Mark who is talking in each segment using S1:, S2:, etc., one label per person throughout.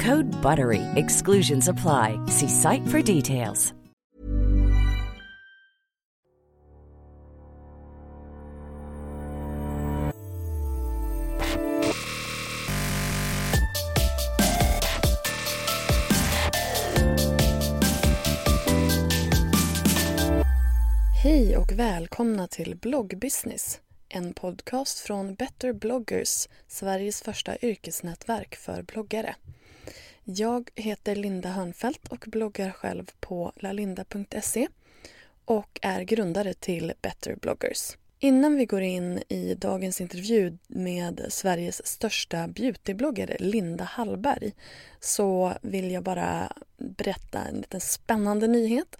S1: Code BUTTERY. Exclusions apply. See site for details.
S2: Hej och välkomna till Bloggbusiness. En podcast från Better bloggers, Sveriges första yrkesnätverk för bloggare. Jag heter Linda Hörnfeldt och bloggar själv på lalinda.se och är grundare till Better bloggers. Innan vi går in i dagens intervju med Sveriges största beautybloggare Linda Hallberg så vill jag bara berätta en liten spännande nyhet.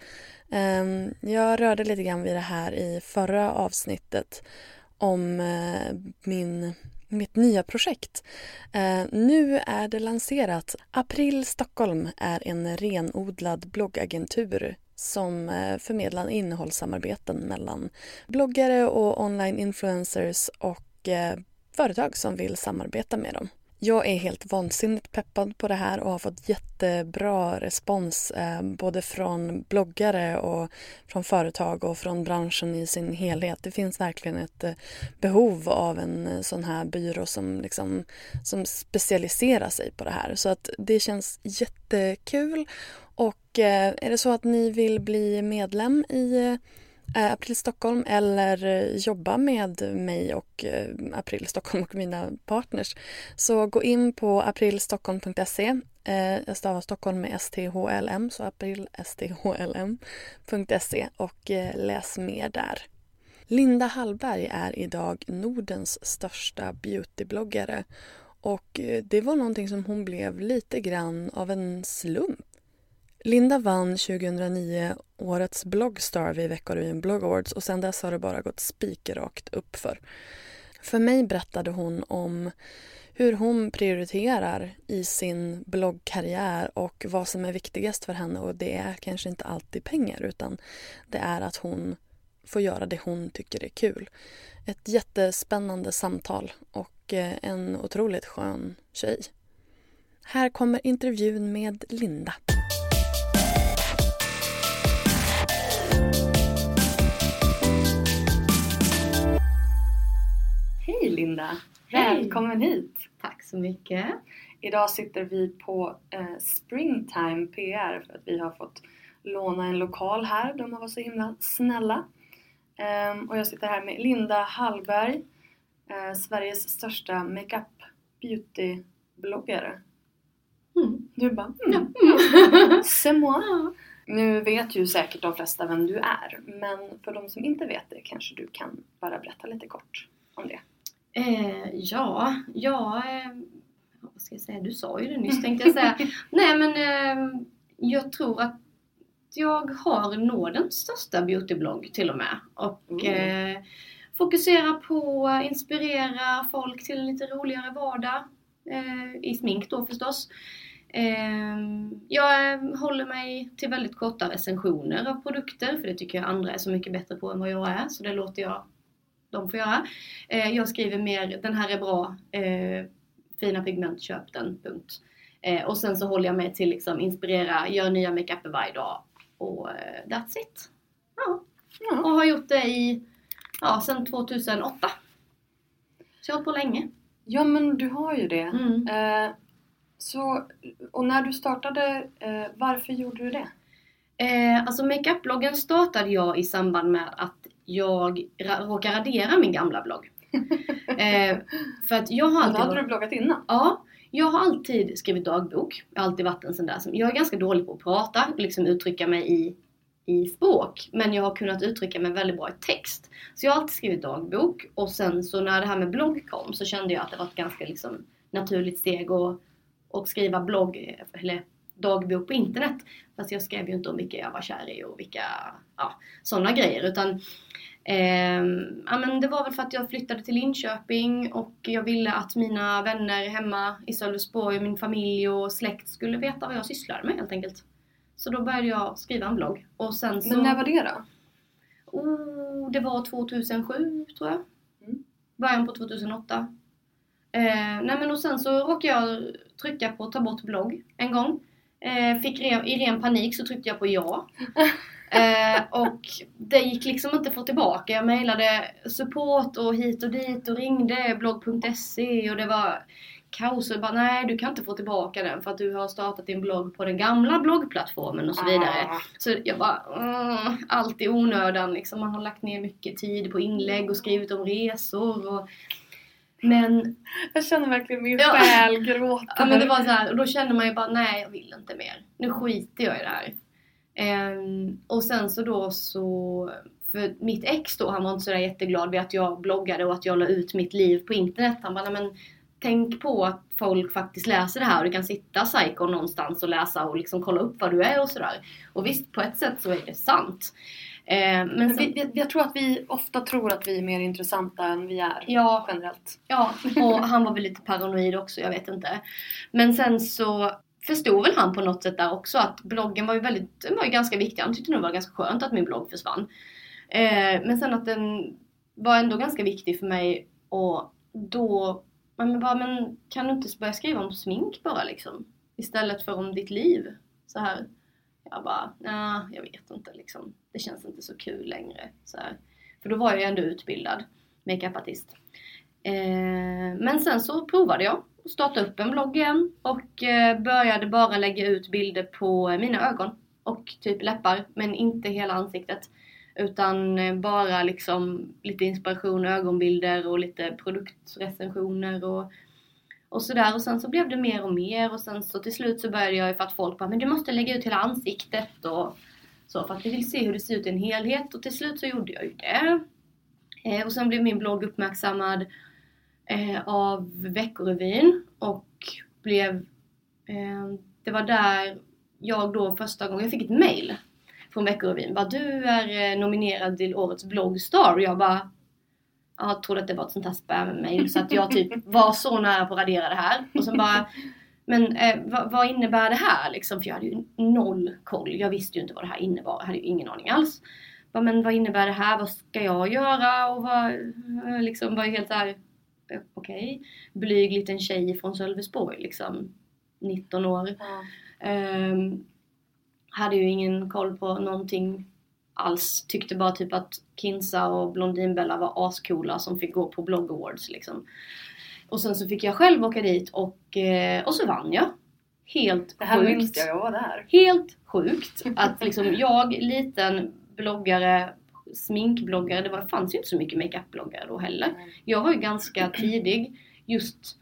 S2: Ehm, jag rörde lite grann vid det här i förra avsnittet om eh, min, mitt nya projekt. Eh, nu är det lanserat. April Stockholm är en renodlad bloggagentur som eh, förmedlar innehållssamarbeten mellan bloggare och online-influencers och eh, företag som vill samarbeta med dem. Jag är helt vansinnigt peppad på det här och har fått jättebra respons eh, både från bloggare och från företag och från branschen i sin helhet. Det finns verkligen ett eh, behov av en eh, sån här byrå som, liksom, som specialiserar sig på det här. Så att det känns jättekul. Och eh, är det så att ni vill bli medlem i eh, Eh, april Stockholm eller eh, jobba med mig och eh, April Stockholm och mina partners så gå in på aprilstockholm.se jag stavar Stockholm med STHLM, så aprilsthlm.se och läs mer där. Linda Hallberg är idag Nordens största beautybloggare och det var någonting som hon blev lite grann av en slump Linda vann 2009 årets bloggstar vid Veckorevyn Blog Awards och sen dess har det bara gått spikrakt uppför. För mig berättade hon om hur hon prioriterar i sin bloggkarriär och vad som är viktigast för henne och det är kanske inte alltid pengar utan det är att hon får göra det hon tycker är kul. Ett jättespännande samtal och eh, en otroligt skön tjej. Här kommer intervjun med Linda. Hej Linda!
S3: Hej.
S2: Välkommen hit!
S3: Tack så mycket.
S2: Idag sitter vi på eh, Springtime PR för att vi har fått låna en lokal här. De har varit så himla snälla. Ehm, och jag sitter här med Linda Hallberg, eh, Sveriges största makeup beauty-bloggare.
S3: Mm.
S2: Du bara mm.
S3: Ja.
S2: C'est moi.
S3: Ja.
S2: Nu vet ju säkert de flesta vem du är men för de som inte vet det kanske du kan bara berätta lite kort om det.
S3: Eh, ja, ja, eh, vad ska jag säga? Du sa ju det nyss tänkte jag säga. Nej men eh, jag tror att jag har Nordens största beautyblogg till och med. Och
S2: Mm.
S3: eh, fokuserar på att inspirera folk till en lite roligare vardag. Eh, I smink då förstås. Eh, jag håller mig till väldigt korta recensioner av produkter för det tycker jag andra är så mycket bättre på än vad jag är. Så det låter jag dem få göra. Eh, jag skriver mer, den här är bra, eh, fina pigment, köp den, punkt. Eh, och sen så håller jag mig till liksom inspirera, gör nya makeuper varje dag. Och eh, that's it. Ja.
S4: Ja.
S3: Och har gjort det i, ja, sedan 2008. Så jag har hållit på länge.
S4: ja men du har ju det.
S3: Mm.
S4: Eh, så, och när du startade, eh, varför gjorde du det?
S3: Eh, alltså makeup-bloggen startade jag i samband med att jag ra- råkade radera min gamla blogg. eh, för att jag har
S4: Då
S3: alltid...
S4: hade
S3: varit-
S4: du bloggat innan?
S3: Ja, jag har alltid skrivit dagbok. Jag har alltid varit en sån där som... Jag är ganska dålig på att prata och liksom uttrycka mig i, i språk. Men jag har kunnat uttrycka mig väldigt bra i text. Så jag har alltid skrivit dagbok. Och sen så när det här med blogg kom så kände jag att det var ett ganska liksom, naturligt steg att, att skriva blogg, eller dagbok på internet. Fast jag skrev ju inte om vilka jag var kär i och vilka ja, sådana grejer. Utan Ehm, ja, men det var väl för att jag flyttade till Linköping och jag ville att mina vänner hemma i Sölvesborg, min familj och släkt skulle veta vad jag sysslade med helt enkelt. Så då började jag skriva en blogg. Och sen så...
S4: Men när var det då?
S3: Oh, det var 2007 tror jag.
S4: Mm.
S3: Början på 2008. Eh, nej men och sen så råkade jag trycka på ta bort blogg en gång. Eh, fick re- I ren panik så tryckte jag på ja. Eh, och det gick liksom inte att få tillbaka. Jag mejlade support och hit och dit och ringde blogg.se och det var kaos. Och bara, nej du kan inte få tillbaka den för att du har startat din blogg på den gamla bloggplattformen och så vidare.
S4: Ah.
S3: Så jag bara, uh, allt i onödan liksom. Man har lagt ner mycket tid på inlägg och skrivit om resor och men,
S4: Jag känner verkligen min
S3: Ja.
S4: själ gråta.
S3: ja, men det var så här, och då kände man ju bara nej jag vill inte mer. Nu skiter jag i det här. Ehm, och sen så då så, för mitt ex då han var inte sådär jätteglad vid att jag bloggade och att jag la ut mitt liv på internet. Han bara, nej men tänk på att folk faktiskt läser det här och du kan sitta psycho någonstans och läsa och liksom kolla upp vad du är och sådär. Och visst, på ett sätt så är det sant. Ehm, men sen,
S4: vi, vi, jag tror att vi ofta tror att vi är mer intressanta än vi är
S3: ja,
S4: generellt.
S3: Ja, och han var väl lite paranoid också, jag vet inte. Men sen så förstod väl han på något sätt där också att bloggen var ju väldigt, den var ju ganska viktig. Han tyckte nog det var ganska skönt att min blogg försvann. Eh, men sen att den var ändå ganska viktig för mig och då, men bara, men kan du inte börja skriva om smink bara liksom? Istället för om ditt liv. Så här. Jag bara, nej jag vet inte liksom. Det känns inte så kul längre. Så här. För då var jag ju ändå utbildad makeupartist. Eh, men sen så provade jag att starta upp en blogg igen och eh, började bara lägga ut bilder på mina ögon och typ läppar men inte hela ansiktet. Utan eh, bara liksom lite inspiration, ögonbilder och lite produktrecensioner och, och sådär. Och sen så blev det mer och mer och sen så till slut så började jag ju för att folk bara men du måste lägga ut hela ansiktet och så för att vi vill se hur det ser ut i en helhet och till slut så gjorde jag ju det. Eh, och sen blev min blogg uppmärksammad eh, av Veckorevyn och blev... Eh, det var där jag då första gången, jag fick ett mail från Veckorevyn. Bara du är eh, nominerad till årets bloggstar och jag bara jag trodde att det var ett sånt här spam-mail så att jag typ var så nära på att radera det här. Och sen bara men eh, vad, vad innebär det här liksom? För jag hade ju noll koll. Jag visste ju inte vad det här innebar. Jag hade ju ingen aning alls. Bara, men vad innebär det här? Vad ska jag göra? Och vad, liksom var helt såhär, eh, okej. Blyg liten tjej från Sölvesborg liksom. 19 år. Ehm, hade ju ingen koll på någonting alls. Tyckte bara typ att Kinsa och Blondinbella var ascoola som fick gå på blogg awards liksom. Och sen så fick jag själv åka dit och, eh, och så vann jag. Helt
S4: Det här
S3: sjukt.
S4: minns jag, jag var där.
S3: Helt sjukt att liksom jag, liten bloggare, sminkbloggare, det var, fanns ju inte så mycket makeupbloggare då heller. Jag var ju ganska tidig, just,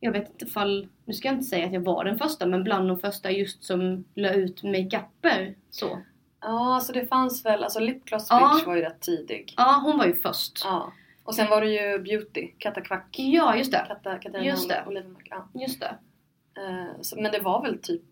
S3: jag vet inte fall, nu ska jag inte säga att jag var den första, men bland de första just som la ut makeuper så.
S4: Ja, alltså det fanns väl, alltså Lip Gloss
S3: Ja.
S4: Bitch var ju rätt tidig.
S3: Ja, hon var ju först.
S4: Ja. Och sen var det ju Beauty, Katta Kvack.
S3: Ja, just det.
S4: Katta, Katarina
S3: Just det.
S4: Olivenmark. Ja.
S3: Just det.
S4: Eh, så, men det var väl typ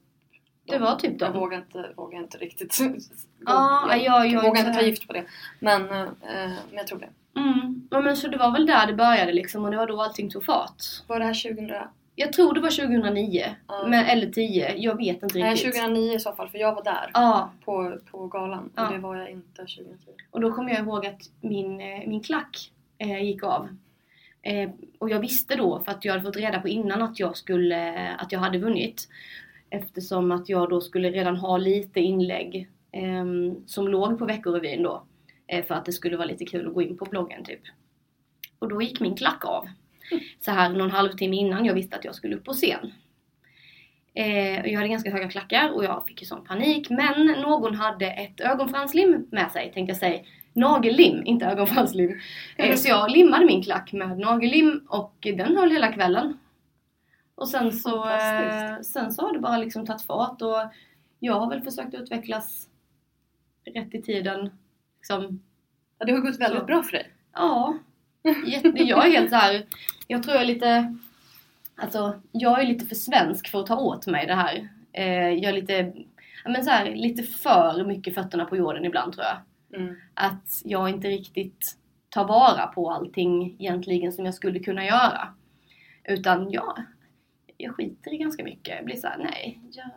S3: Det var typ
S4: Jag
S3: dem.
S4: vågar inte, vågar inte riktigt
S3: Ja,
S4: jag,
S3: jag- jag
S4: vågar
S3: inte
S4: ta gift på det. Men, eh, men jag tror det.
S3: Mm. Ja, men så det var väl där det började liksom och det var då allting tog fart.
S4: Var det här 2000?
S3: Jag tror det var 2009,
S4: Ja.
S3: men, eller 10. Jag vet inte
S4: Nej,
S3: riktigt.
S4: 2009 i så fall för jag var där
S3: Ja,
S4: på, på galan
S3: Ja.
S4: och det var jag inte 2010.
S3: och då kommer jag ihåg att min, eh, min klack eh, gick av. Eh, och jag visste då, för att jag hade fått reda på innan att jag, skulle, att jag hade vunnit. Eftersom att jag då skulle redan ha lite inlägg eh, som låg på Veckorevyn då. Eh, för att det skulle vara lite kul att gå in på bloggen typ. Och då gick min klack av. Så här någon halvtimme innan jag visste att jag skulle upp på scen. Eh, jag hade ganska höga klackar och jag fick ju sån panik. Men någon hade ett ögonfranslim med sig, tänkte jag säga. Nagellim, inte ögonfranslim. Eh, så jag limmade min klack med nagellim och den höll hela kvällen. Och sen så, eh, sen så har det bara liksom tagit fart och jag har väl försökt utvecklas rätt i tiden. Liksom.
S4: Ja, det har gått väldigt
S3: Så.
S4: bra för dig.
S3: Ja, jätte, jag är helt så här. jag tror jag är lite, alltså jag är lite för svensk för att ta åt mig det här. Eh, jag är lite, men så här, lite för mycket fötterna på jorden ibland tror jag.
S4: Mm.
S3: Att jag inte riktigt tar vara på allting egentligen som jag skulle kunna göra. Utan ja, jag skiter i ganska mycket. Jag blir såhär, nej, jag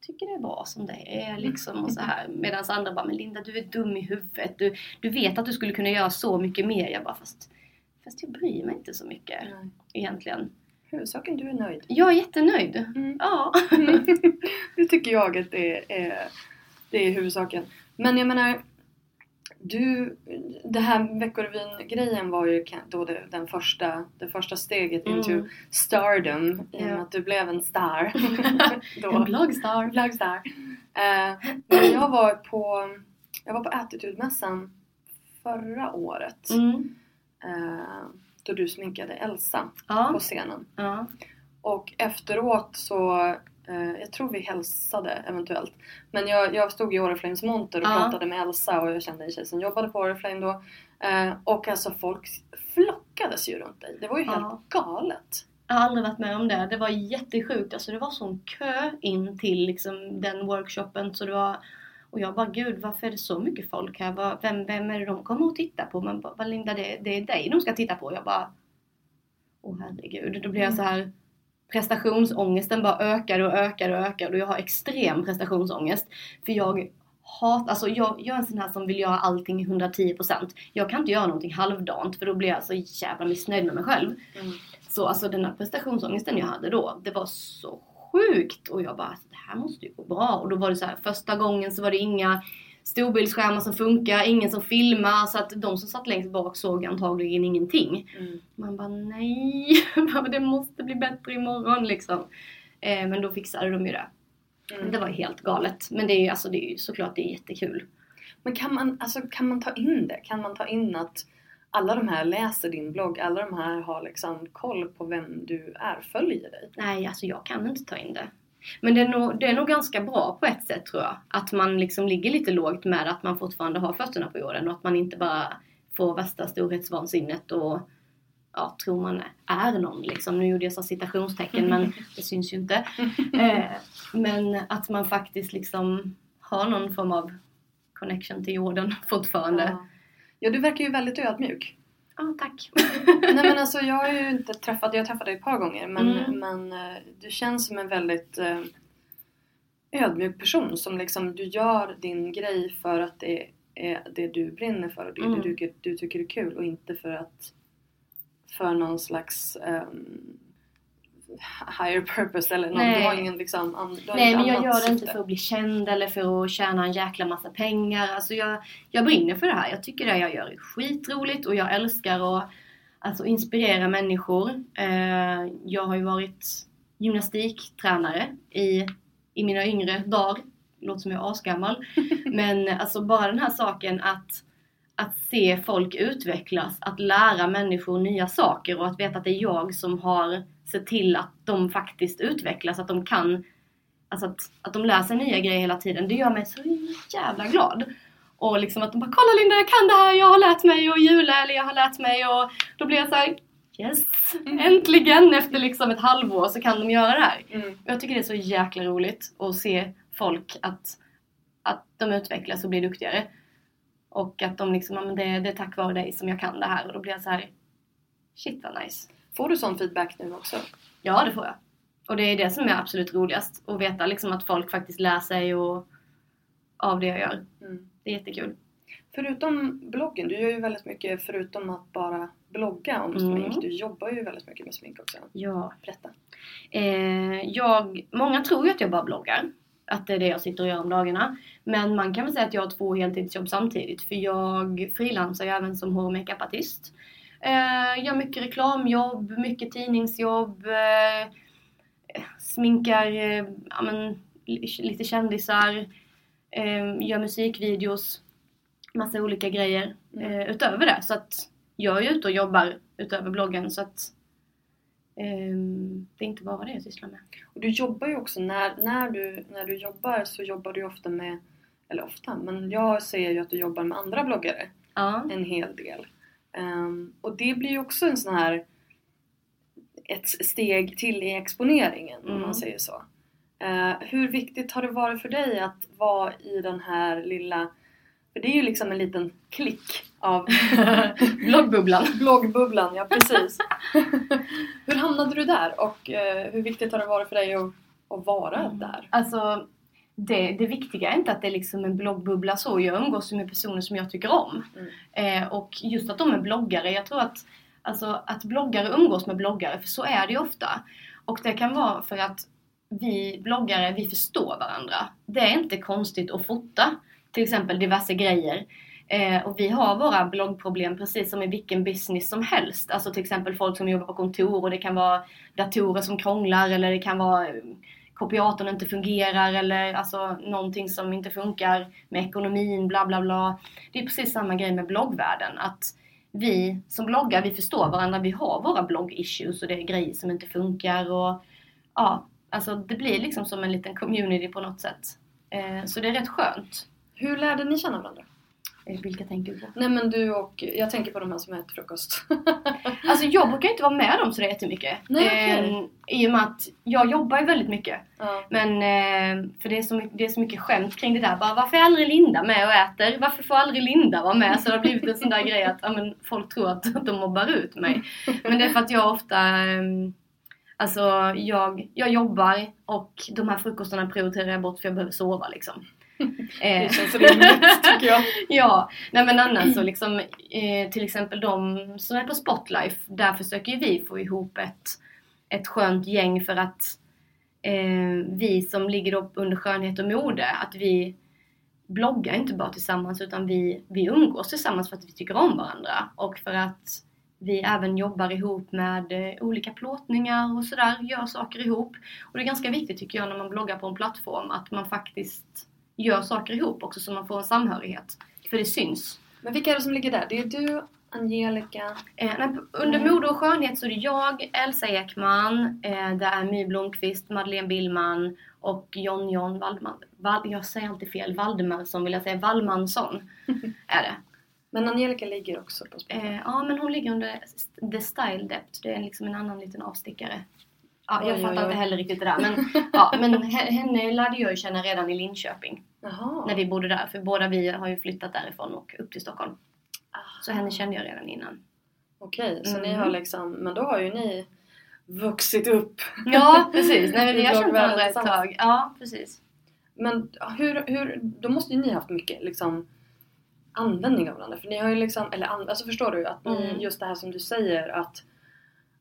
S3: tycker det är bra som det är liksom och så här. Medan andra bara, men Linda du är dum i huvudet. Du, du vet att du skulle kunna göra så mycket mer. Jag bara, fast, fast jag bryr mig inte så mycket
S4: Nej.
S3: egentligen.
S4: Huvudsaken du är nöjd.
S3: Jag är jättenöjd.
S4: Mm.
S3: Ja.
S4: det tycker jag att det är, det är huvudsaken. Men jag menar, du, det här Veckorevyn-grejen var ju då det, den första, det första steget
S3: Mm.
S4: into stardom i och med att du blev en star. då.
S3: En bloggstar.
S4: Bloggstar. Eh, men jag var på, jag var på förra året.
S3: Mm.
S4: Eh, då du sminkade Elsa på
S3: Ja.
S4: scenen.
S3: ja.
S4: Och efteråt så, eh, jag tror vi hälsade eventuellt. Men jag, jag stod i Oriflames monter och
S3: Ja.
S4: pratade med Elsa och jag kände en tjej som jobbade på Oriflame då. Eh, och alltså folk flockades ju runt dig. Det var ju helt galet.
S3: Jag har aldrig varit med om det. Det var jättesjukt. Alltså det var sån kö in till liksom den workshopen. Så det var, och jag bara, gud varför är det så mycket folk här? Vem, vem är det de kommer att titta på? Men "Vad, Linda, det, det är dig de ska titta på. Jag bara, åh herregud. Då blir jag så här prestationsångesten bara ökade och ökade och ökade. Och jag har extrem prestationsångest. För jag hat, alltså jag, jag är en sån här som vill göra allting 110%. Jag kan inte göra någonting halvdant för då blir jag så jävla missnöjd med mig själv. Så alltså den här prestationsångesten jag hade då, det var så sjukt. Och jag bara, alltså, det här måste ju gå bra. Och då var det så här, första gången så var det inga storbildsskärmar som funkar, ingen som filmar. Så att de som satt längst bak såg antagligen ingenting.
S4: Mm.
S3: Man bara, nej, det måste bli bättre imorgon liksom. Eh, men då fixade de ju det.
S4: Mm.
S3: Det var helt galet. Men det är ju alltså, det är ju såklart det är jättekul.
S4: Men kan man, alltså, kan man ta in det? Kan man ta in att alla de här läser din blogg, alla de här har liksom koll på vem du är, följer dig?
S3: Nej, alltså jag kan inte ta in det. Men det är, nog, det är nog ganska bra på ett sätt tror jag. Att man liksom ligger lite lågt med att man fortfarande har fötterna på jorden och att man inte bara får värsta storhetsvansinnet och ja, tror man är någon liksom. Nu gjorde jag så citationstecken men det syns ju inte. Eh, men att man faktiskt liksom har någon form av connection till jorden fortfarande.
S4: Ja. Ja, du verkar ju väldigt ödmjuk.
S3: Ja, tack.
S4: Nej men alltså jag har ju inte träffat, jag har träffat dig ett par gånger men,
S3: Mm.
S4: men eh, du känns som en väldigt eh, ödmjuk person som liksom du gör din grej för att det är det du brinner för och det
S3: Mm.
S4: du, tycker, du tycker är kul och inte för att för någon slags ehm, higher purpose eller någon, du
S3: Nej.
S4: har ingen liksom an, du har
S3: Nej men jag gör det inte för att bli känd eller för att tjäna en jäkla massa pengar. Alltså jag, jag brinner för det här. Jag tycker det jag gör är skitroligt och jag älskar att alltså, inspirera människor. Eh, jag har ju varit gymnastiktränare i, i mina yngre dagar. Låter som jag är asgammal. Men alltså bara den här saken att att se folk utvecklas, att lära människor nya saker och att veta att det är jag som har sett till att de faktiskt utvecklas, att de kan Alltså att, att de lär sig nya grejer hela tiden. Det gör mig så jävla glad. Och liksom att de bara Kolla Linda jag kan det här, jag har lärt mig att jula eller jag har lärt mig och då blir jag så här, Yes! Äntligen efter liksom ett halvår så kan de göra det här.
S4: Mm.
S3: Och jag tycker det är så jäkla roligt att se folk att, att de utvecklas och blir duktigare. Och att de liksom, det, det är tack vare dig som jag kan det här. Och då blir jag så här, shit vad nice.
S4: Får du sån feedback nu också?
S3: Ja, det får jag. Och det är det som är absolut roligast. Att veta liksom att folk faktiskt lär sig och, av det jag gör.
S4: Mm.
S3: Det är jättekul.
S4: Förutom bloggen, du gör ju väldigt mycket förutom att bara blogga om
S3: Mm.
S4: smink. Du jobbar ju väldigt mycket med smink också.
S3: Ja.
S4: Berätta.
S3: Eh, jag, många tror ju att jag bara bloggar. Att det är det jag sitter och gör om dagarna. Men man kan väl säga att jag har två heltidsjobb samtidigt. För jag frilansar ju även som hår och makeupartist. Eh, gör mycket reklamjobb, mycket tidningsjobb. Eh, sminkar eh, ja, men, li- lite kändisar. Eh, gör musikvideos. Massa olika grejer eh, utöver det. Så att jag är ute och jobbar utöver bloggen. Så att Ehm, det är inte bara det jag sysslar med.
S4: Och du jobbar ju också, när, när, du, när du jobbar så jobbar du ofta med, eller ofta, men jag ser ju att du jobbar med andra bloggare
S3: Ja.
S4: en hel del. Ehm, och det blir ju också en sån här ett steg till i exponeringen om
S3: Mm.
S4: man säger så. Eh, hur viktigt har det varit för dig att vara i den här lilla, för det är ju liksom en liten klick av
S3: Bloggbubblan.
S4: bloggbubblan, ja precis. hur hamnade du där och eh, hur viktigt har det varit för dig att, att vara
S3: Mm.
S4: där?
S3: Alltså, det, det viktiga är inte att det är liksom en bloggbubbla så. Jag umgås ju med personer som jag tycker om.
S4: Mm.
S3: Eh, och just att de är bloggare. Jag tror att, alltså, att bloggare umgås med bloggare, för så är det ju ofta. Och det kan vara för att vi bloggare, vi förstår varandra. Det är inte konstigt att fota till exempel diverse grejer. Eh, och vi har våra bloggproblem precis som i vilken business som helst. Alltså till exempel folk som jobbar på kontor och det kan vara datorer som krånglar eller det kan vara kopiatorn inte fungerar eller alltså någonting som inte funkar med ekonomin, bla bla bla. Det är precis samma grej med bloggvärlden. Att vi som bloggar, vi förstår varandra, vi har våra blogg-issues och det är grejer som inte funkar och ja, alltså det blir liksom som en liten community på något sätt. Eh, så det är rätt skönt.
S4: Hur lärde ni känna varandra?
S3: Eh, vilka tänker du på?
S4: Nej men du och, jag tänker på de här som äter frukost.
S3: Alltså jag brukar inte vara med dem så jättemycket.
S4: Nej, okej.
S3: Eh, I och med att jag jobbar ju väldigt mycket.
S4: ja.
S3: Men eh, för det är, så mycket, det är så mycket skämt kring det där. Bara, varför är aldrig Linda med och äter? Varför får aldrig Linda vara med? Så det har blivit en sån där grej att ja, men, folk tror att de mobbar ut mig. Men det är för att jag ofta ehm, Alltså jag, jag jobbar och de här frukostarna prioriterar jag bort för jag behöver sova liksom. Eh,
S4: Det känns rimligt tycker jag.
S3: Ja, nej men annars så liksom eh, till exempel de som är på Spotlife, där försöker ju vi få ihop ett, ett skönt gäng för att eh, vi som ligger upp under skönhet och mode, att vi bloggar inte bara tillsammans utan vi, vi umgås tillsammans för att vi tycker om varandra och för att vi även jobbar ihop med eh, olika plåtningar och sådär, gör saker ihop. Och det är ganska viktigt tycker jag när man bloggar på en plattform att man faktiskt gör saker ihop också så man får en samhörighet. För det syns.
S4: Men vilka är det som ligger där? Det är du, Angelica.
S3: Eh, nej, under
S4: Mm.
S3: mode och skönhet så är det jag, Elsa Ekman, eh, det är My Blomqvist, Madeleine Billman och John John Waldman. Val, jag säger alltid fel, Valdemarsson vill jag säga, Wallmansson är det.
S4: Men Angelica ligger också på Spotify.
S3: Eh, ja men hon ligger under The Style Depth, det är liksom en annan liten avstickare. Ja, jag
S4: Oj,
S3: fattar
S4: oj, oj.
S3: inte heller riktigt det där men, ja, men he- henne lärde jag ju känna redan i Linköping
S4: Jaha.
S3: när vi bodde där för båda vi har ju flyttat därifrån och upp till Stockholm.
S4: Aha.
S3: Så henne kände jag redan innan.
S4: Okej, så ni
S3: Mm.
S4: har liksom, men då har ju ni vuxit upp.
S3: Ja precis, Nej, vi har känt varandra ett tag. Ja precis.
S4: Men hur, hur, då måste ju ni haft mycket liksom användning av varandra. För ni har ju liksom, eller alltså förstår du? Att ni,
S3: Mm.
S4: just det här som du säger att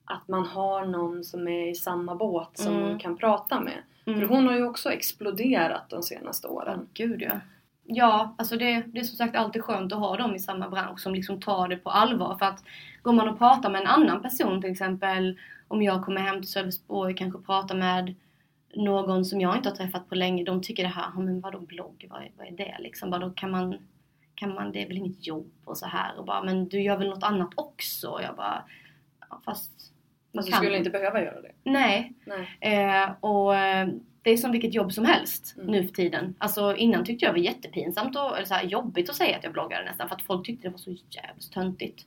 S4: att man har någon som är i samma båt som
S3: Mm.
S4: man kan prata med.
S3: Mm.
S4: För hon har ju också exploderat de senaste åren.
S3: gud ja. Ja, alltså det, det är som sagt alltid skönt att ha dem i samma bransch som liksom tar det på allvar. För att går man och pratar med en annan person till exempel, om jag kommer hem till Sölvesborg och kanske pratar med någon som jag inte har träffat på länge, de tycker det här, "Ja, men vadå blogg, vad är, vad är det liksom? Vadå kan man, kan man, det är väl inget jobb och så här och bara, men du gör väl något annat också? Och jag bara, ja, fast man
S4: du
S3: kan
S4: skulle inte behöva göra det.
S3: Nej,
S4: Nej.
S3: Eh, och eh, det är som vilket jobb som helst
S4: Mm.
S3: nu för tiden. Alltså innan tyckte jag det var jättepinsamt och eller så här, jobbigt att säga att jag bloggade nästan för att folk tyckte det var så jävligt töntigt.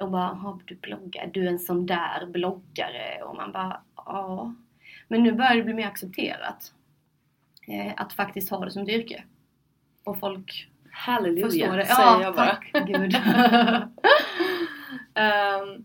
S3: Och bara, "Ja, du bloggar, du är en sån där bloggare. Och man bara, ja. Men nu börjar det bli mer accepterat. Eh, att faktiskt ha det som ett yrke. Och folk
S4: Halleluja
S3: förstår det.
S4: säger jag bara.
S3: tack gud.
S4: Ehm,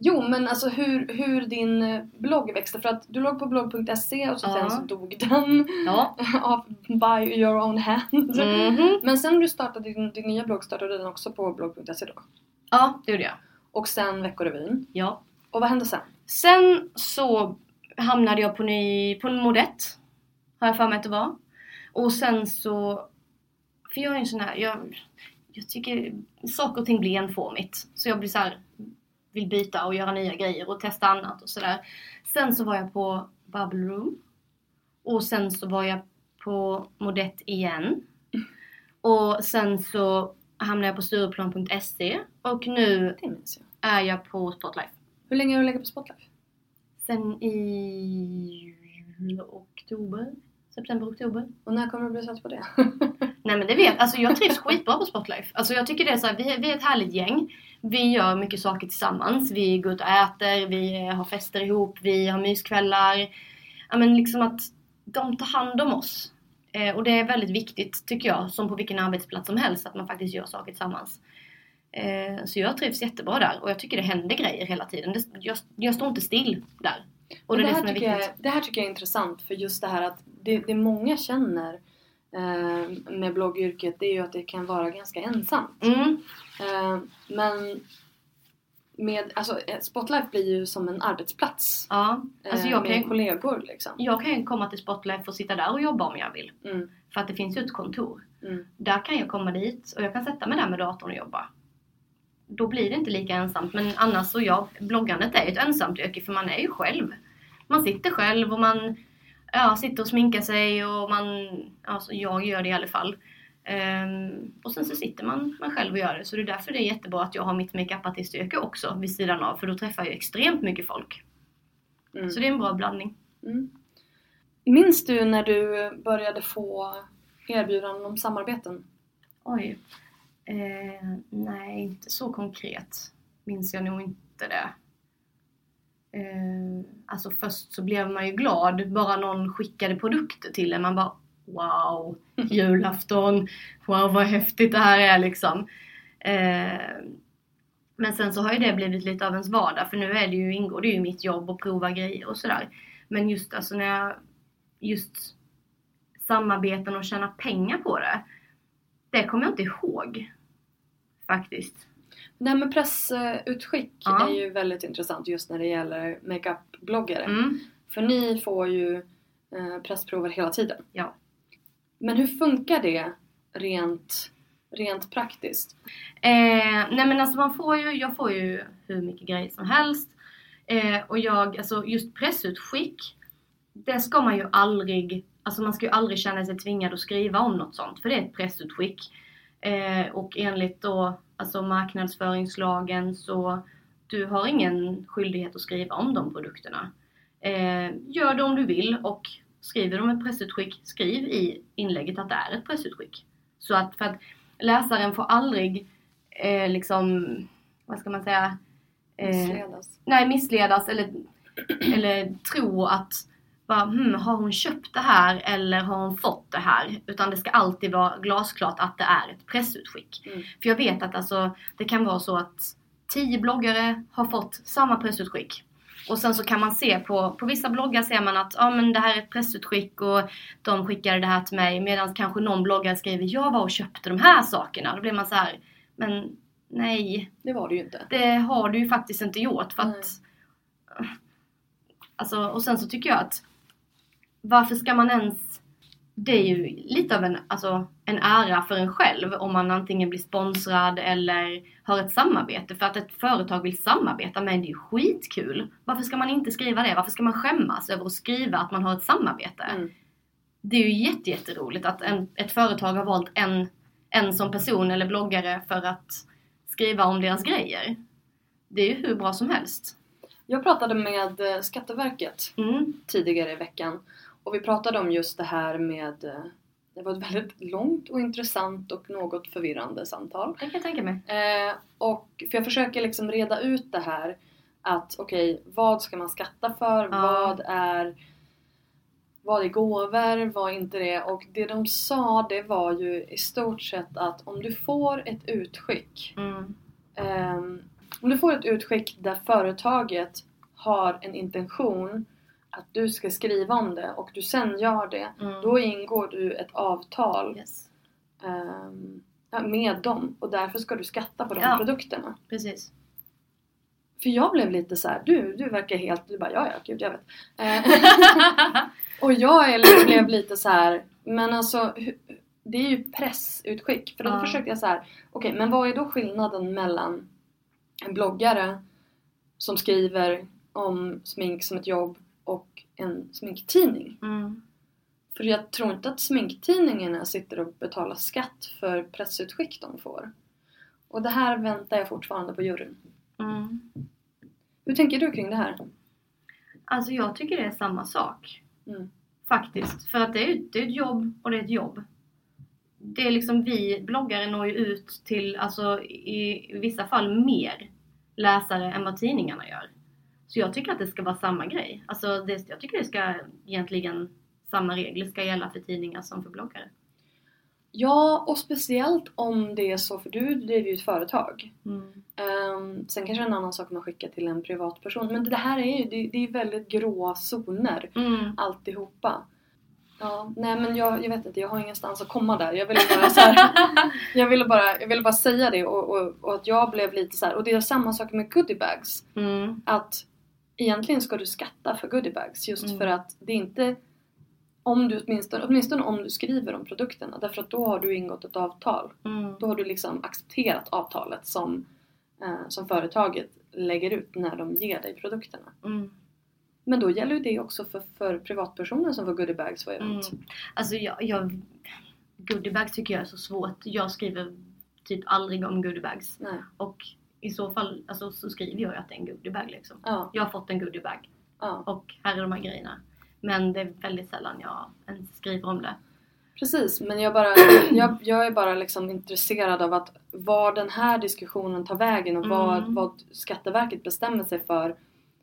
S4: jo men alltså hur, hur din eh, blogg växte. För att du låg på blogg.se och så sen så dog den
S3: ja.
S4: av by your own hand.
S3: Mhm.
S4: Men sen du startade din, din nya blogg startade den också på blogg.se då?
S3: ja, det gjorde jag.
S4: Och sen Veckorevyn.
S3: Ja.
S4: Och vad hände sen?
S3: Sen så hamnade jag på, ny, på modett. Har jag för mig att det var. Och sen så... För jag är en sån här... Jag, jag tycker saker och ting blir enformigt. Så jag blir så här, vill byta och göra nya grejer och testa annat och sådär. Sen så var jag på Bubble Room. Och sen så var jag på Modett igen. Och sen så hamnade jag på Stureplan.se och nu är jag på Spotlife.
S4: Hur länge har du legat på Spotlife?
S3: Sen i oktober, september, oktober.
S4: Och när kommer du bli satt på det?
S3: Nej men det vet alltså jag trivs skitbra på Spotlife. Alltså jag tycker det är så här, vi, vi är ett härligt gäng. Vi gör mycket saker tillsammans. Vi går ut och äter, vi har fester ihop, vi har myskvällar. Ja men liksom att de tar hand om oss. Eh, och det är väldigt viktigt tycker jag, som på vilken arbetsplats som helst, att man faktiskt gör saker tillsammans. Eh, så jag trivs jättebra där och jag tycker det händer grejer hela tiden. Det, jag, jag står inte still där. Och det det,
S4: här
S3: som är
S4: tycker
S3: viktigt.
S4: jag, det här tycker jag är intressant för just det här att det, det många känner eh, med bloggyrket det är ju att det kan vara ganska ensamt.
S3: Mm,
S4: Eh, men med, alltså, eh, Spotlife blir ju som en arbetsplats.
S3: ja. Alltså jag
S4: med
S3: kan,
S4: kollegor liksom.
S3: jag kan ju komma till Spotlife och sitta där och jobba om jag vill.
S4: Mm,
S3: För att det finns ju ett kontor.
S4: mm,
S3: Där kan jag komma dit och jag kan sätta mig där med datorn och jobba. Då blir det inte lika ensamt. Men annars så ja, bloggandet är ju ett ensamt yrke för man är ju själv. Man sitter själv och man ja, sitter och sminkar sig och man, alltså jag gör det i alla fall. Ehm, och sen så sitter man, man själv och gör det. Så det är därför det är jättebra att jag har mitt makeupartistyrke också vid sidan av. För då träffar jag extremt mycket folk.
S4: mm,
S3: Så det är en bra blandning.
S4: mm. Minns du när du började få erbjudanden om samarbeten?
S3: Oj. Eh, nej, inte så konkret. Minns jag nog inte det. Eh, alltså först så blev man ju glad bara någon skickade produkter till en. Man bara wow, julafton, wow vad häftigt det här är liksom. Eh, men sen så har ju det blivit lite av ens vardag för nu är det ju, ingår det ju i mitt jobb att prova grejer och sådär. Men just alltså när jag, just samarbeten och tjäna pengar på det. Det kommer jag inte ihåg. Faktiskt.
S4: Det här med pressutskick
S3: Ja.
S4: är ju väldigt intressant just när det gäller makeup-bloggare.
S3: Mm.
S4: För ni får ju eh, pressprover hela tiden.
S3: Ja.
S4: Men hur funkar det rent, rent praktiskt?
S3: Eh, nej men alltså man får ju, jag får ju hur mycket grejer som helst. Eh, och jag, alltså just pressutskick, det ska man ju aldrig, alltså man ska ju aldrig känna sig tvingad att skriva om något sånt. För det är ett pressutskick. Eh, och enligt då, alltså marknadsföringslagen så du har ingen skyldighet att skriva om de produkterna. Eh, gör det om du vill och skriver de ett pressutskick, skriv i inlägget att det är ett pressutskick. Så att, för att läsaren får aldrig eh, liksom, vad ska man säga? Eh,
S4: Missledas.
S3: nej, missledas eller, eller tro att bara, hmm, har hon köpt det här eller har hon fått det här? Utan det ska alltid vara glasklart att det är ett pressutskick.
S4: Mm.
S3: För jag vet att alltså, det kan vara så att tio bloggare har fått samma pressutskick. Och sen så kan man se på, på vissa bloggar ser man att ja, men det här är ett pressutskick och de skickade det här till mig. Medan kanske någon bloggare skriver jag var och köpte de här sakerna. Då blir man så här, men nej,
S4: Det var det ju inte.
S3: det har du ju faktiskt inte gjort för att... Alltså, och sen så tycker jag att varför ska man ens... Det är ju lite av en, alltså, en ära för en själv om man antingen blir sponsrad eller har ett samarbete. För att ett företag vill samarbeta med en, det är ju skitkul. Varför ska man inte skriva det? Varför ska man skämmas över att skriva att man har ett samarbete?
S4: Mm.
S3: Det är ju jätte, jätteroligt att en, ett företag har valt en, en som person eller bloggare för att skriva om deras grejer. Det är ju hur bra som helst.
S4: Jag pratade med eh, Skatteverket
S3: Mm.
S4: tidigare i veckan och vi pratade om just det här med eh, det var ett väldigt långt och intressant och något förvirrande samtal.
S3: Det kan jag tänka mig.
S4: Eh, och för jag försöker liksom reda ut det här att okej, vad ska man skatta för?
S3: Ja.
S4: Vad är vad är gåvor? Vad är inte det? Och det de sa det var ju i stort sett att om du får ett utskick
S3: Mm.
S4: Ehm, om du får ett utskick där företaget har en intention att du ska skriva om det och du sen gör det,
S3: Mm.
S4: då ingår du ett avtal
S3: Yes.
S4: ja, med dem och därför ska du skatta på de
S3: Ja.
S4: produkterna.
S3: Precis.
S4: För jag blev lite så här, du, du verkar helt, du bara ja ja gud jag vet. Eh, och jag är, blev lite så här, men alltså det är ju pressutskick. För då
S3: Ja.
S4: försökte jag så här, okej men vad är då skillnaden mellan en bloggare som skriver om smink som ett jobb en sminktidning?
S3: Mm.
S4: För jag tror inte att sminktidningarna sitter och betalar skatt för pressutskick de får. Och det här väntar jag fortfarande på juryn.
S3: Mm.
S4: Hur tänker du kring det här?
S3: Alltså jag tycker det är samma sak.
S4: Mm.
S3: Faktiskt. För att det är, det är ett jobb och det är ett jobb. Det är liksom vi bloggare når ju ut till, alltså i vissa fall mer läsare än vad tidningarna gör. Så jag tycker att det ska vara samma grej. Alltså det, jag tycker det ska egentligen samma regler ska gälla för tidningar som för bloggare.
S4: Ja, och speciellt om det är så, för du driver ju ett företag.
S3: Mm.
S4: Ehm, sen kanske en annan sak man skickar till en privatperson. Men det här är ju det, det är väldigt gråa zoner
S3: Mm.
S4: alltihopa. Ja, nej men jag, jag vet inte, jag har ingenstans att komma där. Jag ville bara, så här, jag ville bara, jag ville bara säga det och, och, och att jag blev lite så här. Och det är samma sak med goodiebags.
S3: Mm.
S4: Att egentligen ska du skatta för goodiebags just
S3: Mm.
S4: för att det är inte om du åtminstone, åtminstone om du skriver om produkterna därför att då har du ingått ett avtal.
S3: Mm.
S4: Då har du liksom accepterat avtalet som, eh, som företaget lägger ut när de ger dig produkterna.
S3: Mm.
S4: Men då gäller ju det också för, för privatpersoner som får goodiebags för event.
S3: Mm. Alltså jag, jag goodiebags tycker jag är så svårt. Jag skriver typ aldrig om goodiebags. Och i så fall alltså, så skriver jag att det är en goodiebag liksom.
S4: Ja,
S3: Jag har fått en goodiebag
S4: ja,
S3: och här är de här grejerna. Men det är väldigt sällan jag ens skriver om det.
S4: precis. Men jag, bara, jag, jag är bara liksom intresserad av att var den här diskussionen tar vägen och vad,
S3: Mm.
S4: vad Skatteverket bestämmer sig för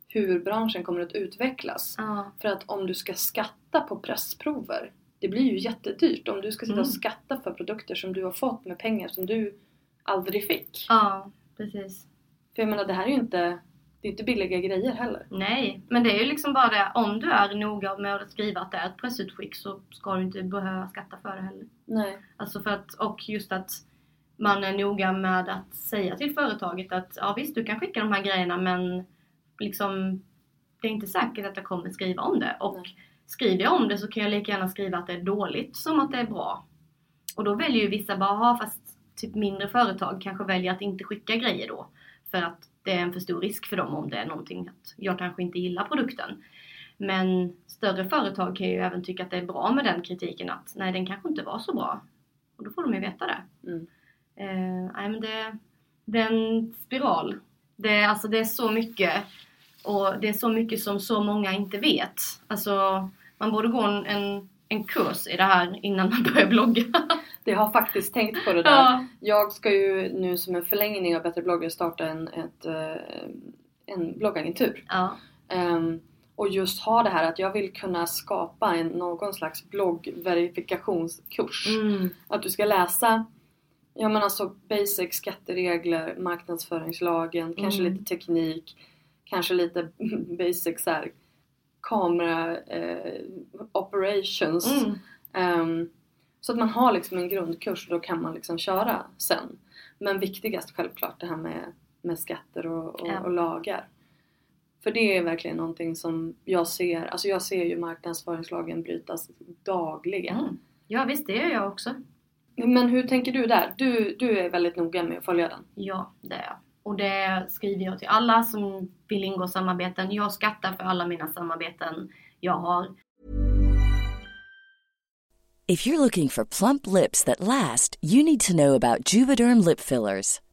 S4: hur branschen kommer att utvecklas.
S3: Ja.
S4: För att om du ska skatta på pressprover, det blir ju jättedyrt om du ska sitta
S3: Mm.
S4: och skatta för produkter som du har fått med pengar som du aldrig fick.
S3: Ja, precis.
S4: För jag menar det här är ju inte, det är inte billiga grejer heller.
S3: Nej, men det är ju liksom bara det. Om du är noga med att skriva att det är ett pressutskick så ska du inte behöva skatta för det heller.
S4: Nej.
S3: Alltså för att, och just att man är noga med att säga till företaget att ja visst du kan skicka de här grejerna men liksom det är inte säkert att jag kommer skriva om det. Och
S4: Nej.
S3: skriver jag om det så kan jag lika gärna skriva att det är dåligt som att det är bra. Och då väljer ju vissa bara, "Jaha, fast typ mindre företag kanske väljer att inte skicka grejer då. För att det är en för stor risk för dem om det är någonting att jag kanske inte gillar produkten. Men större företag kan ju även tycka att det är bra med den kritiken att nej den kanske inte var så bra. Och då får de ju veta det.
S4: Mm.
S3: Nej men det, det är en spiral. Det, alltså, det är så mycket och det är så mycket som så många inte vet. Alltså man borde gå en, en, en kurs i det här innan man börjar blogga.
S4: Det har faktiskt tänkt på det där.
S3: ja.
S4: Jag ska ju nu som en förlängning av Bättre bloggar starta en, ett, eh, en bloggagentur.
S3: ja.
S4: Ehm, och just ha det här att jag vill kunna skapa en, någon slags bloggverifikationskurs.
S3: Mm.
S4: Att du ska läsa Ja men alltså basic skatteregler, marknadsföringslagen, kanske
S3: Mm.
S4: lite teknik, kanske lite basic så här, kamera eh, operations.
S3: Mm.
S4: Ehm, så att man har liksom en grundkurs och då kan man liksom köra sen. Men viktigast självklart det här med, med skatter och, och,
S3: Ja.
S4: och lagar. För det är verkligen någonting som jag ser, alltså jag ser ju marknadsföringslagen brytas dagligen.
S3: Mm. Ja visst, det gör jag också.
S4: Men hur tänker du där? Du, du är väldigt noga med att följa den.
S3: Ja, det är jag. Och det skriver jag till alla som vill ingå samarbeten. Jag skattar för alla mina samarbeten jag har.
S1: If you're looking for plump lips that last, you need to know about Juvederm lip fillers.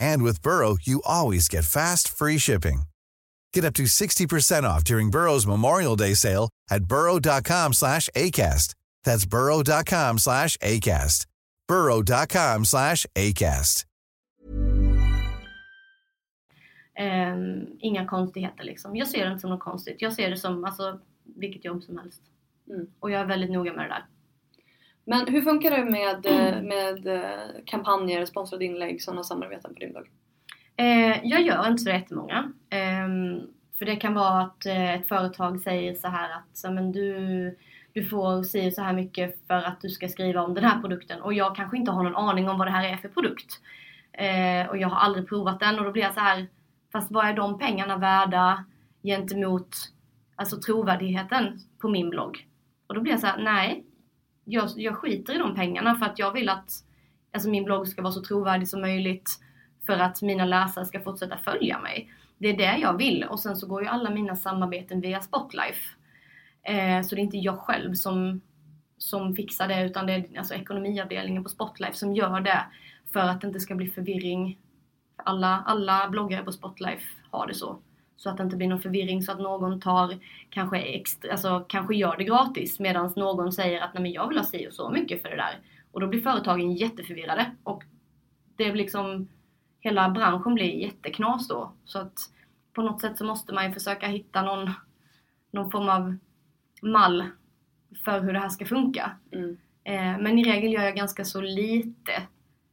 S5: And with Burrow, you always get fast, free shipping. Get up to 60% off during Burrow's Memorial Day sale at burrow.com slash ACAST. That's burrow.com slash ACAST. burrow.com slash ACAST.
S3: Ehm, inga konstigheter liksom. Jag ser det inte som något konstigt. Jag ser det som alltså, vilket jobb som helst.
S4: Mm.
S3: Och jag är väldigt noga med det där.
S4: Men hur funkar det med, eh, med eh, kampanjer, sponsrade inlägg, sådana samarbeten på din blogg?
S3: Eh, jag gör inte så jättemånga. Eh, för det kan vara att ett företag säger så här att så, men du, du får si så här mycket för att du ska skriva om den här produkten. Och jag kanske inte har någon aning om vad det här är för produkt. Och jag har aldrig provat den och då blir jag så här, fast vad är de pengarna värda gentemot alltså trovärdigheten på min blogg? Och då blir jag så här, nej, jag, jag skiter i de pengarna för att jag vill att alltså min blogg ska vara så trovärdig som möjligt för att mina läsare ska fortsätta följa mig. Det är det jag vill och sen så går ju alla mina samarbeten via Spotlife. Eh, så det är inte jag själv som, som fixar det utan det är alltså ekonomiavdelningen på Spotlife som gör det för att det inte ska bli förvirring. Alla, alla bloggare på Spotlife har det så. Så att det inte blir någon förvirring så att någon tar kanske extra, alltså kanske gör det gratis medan någon säger att nej men jag vill ha si och så mycket för det där. Och då blir företagen jätteförvirrade och det blir liksom hela branschen blir jätteknas då. Så att på något sätt så måste man ju försöka hitta någon, någon form av mall för hur det här ska funka.
S4: Mm.
S3: Eh, men i regel gör jag ganska så lite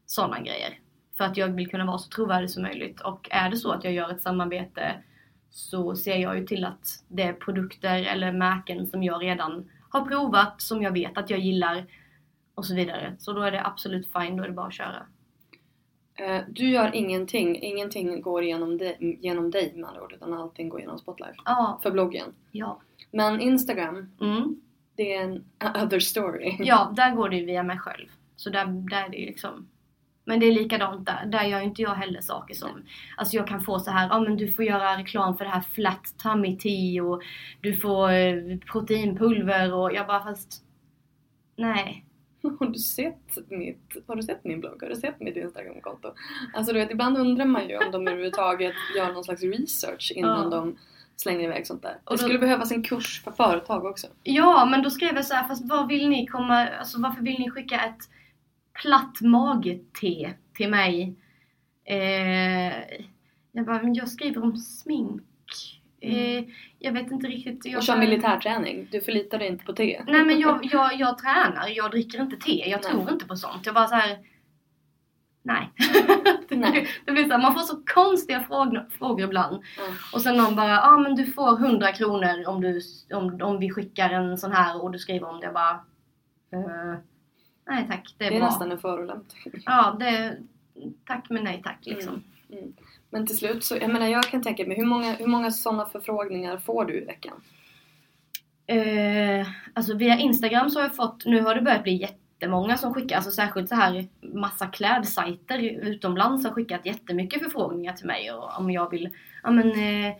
S3: sådana grejer. För att jag vill kunna vara så trovärdig som möjligt. Och är det så att jag gör ett samarbete så ser jag ju till att det är produkter eller märken som jag redan har provat, som jag vet att jag gillar och så vidare. Så då är det absolut fine, då är det bara att köra.
S4: Eh, Du gör ingenting, ingenting går genom dig, genom dig med andra ord utan allting går genom Spotlife.
S3: Ja,
S4: För bloggen.
S3: ja.
S4: Men Instagram,
S3: Mm.
S4: det är en other story.
S3: Ja, där går det ju via mig själv. Så där, där är det ju liksom men det är likadant där. Där gör inte jag heller saker som... Alltså jag kan få så här, ja men du får göra reklam för det här flat tummy tea och du får eh, proteinpulver och jag bara fast... Nej.
S4: Har du sett mitt, har du sett min blogg? Har du sett mitt Instagramkonto? Alltså du vet, ibland undrar man ju om de överhuvudtaget gör någon slags research innan
S3: Ja.
S4: de slänger iväg sånt där.
S3: Och
S4: Det
S3: då-
S4: skulle behövas en kurs för företag också.
S3: Ja, men då skrev jag så här, fast vad vill ni komma... Alltså varför vill ni skicka ett platt mage-te till mig? Eh, jag bara, men jag skriver om smink. Eh, jag vet inte riktigt. Jag
S4: Och kör militärträning. Du förlitar dig inte på te.
S3: Nej men jag, jag, jag tränar, jag dricker inte te, jag
S4: Nej.
S3: tror inte på sånt. Jag bara så här. Nej.
S4: Nej.
S3: Det blir så här, man får så konstiga frågor, frågor ibland.
S4: Mm.
S3: Och sen någon bara, ja ah, men du får 100 kronor om, du, om, om vi skickar en sån här och du skriver om det. Jag bara, eh, nej tack, det är,
S4: Det är
S3: bra.
S4: nästan en förolämpning.
S3: Ja, det, tack men nej tack liksom.
S4: Mm. Men till slut så, jag menar jag kan tänka mig, hur många, hur många sådana förfrågningar får du i veckan?
S3: Eh, alltså via Instagram så har jag fått, nu har det börjat bli jättemånga som skickar, alltså särskilt så här massa klädsajter utomlands har skickat jättemycket förfrågningar till mig och om jag vill, ja men eh,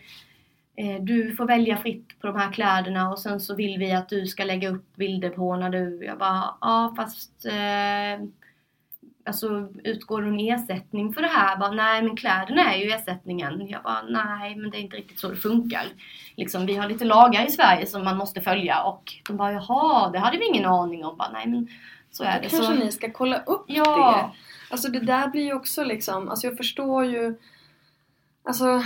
S3: du får välja fritt på de här kläderna och sen så vill vi att du ska lägga upp bilder på när du... Jag bara, ja fast... Eh, alltså utgår det någon ersättning för det här? Jag bara, nej men kläderna är ju ersättningen. Jag bara, nej men det är inte riktigt så det funkar. Liksom, vi har lite lagar i Sverige som man måste följa och de bara, jaha det hade vi ingen aning om. Bara, nej men så är
S4: Då
S3: det.
S4: kanske
S3: Så,
S4: ni ska kolla upp
S3: Ja.
S4: det. Alltså det där blir ju också liksom, alltså jag förstår ju Alltså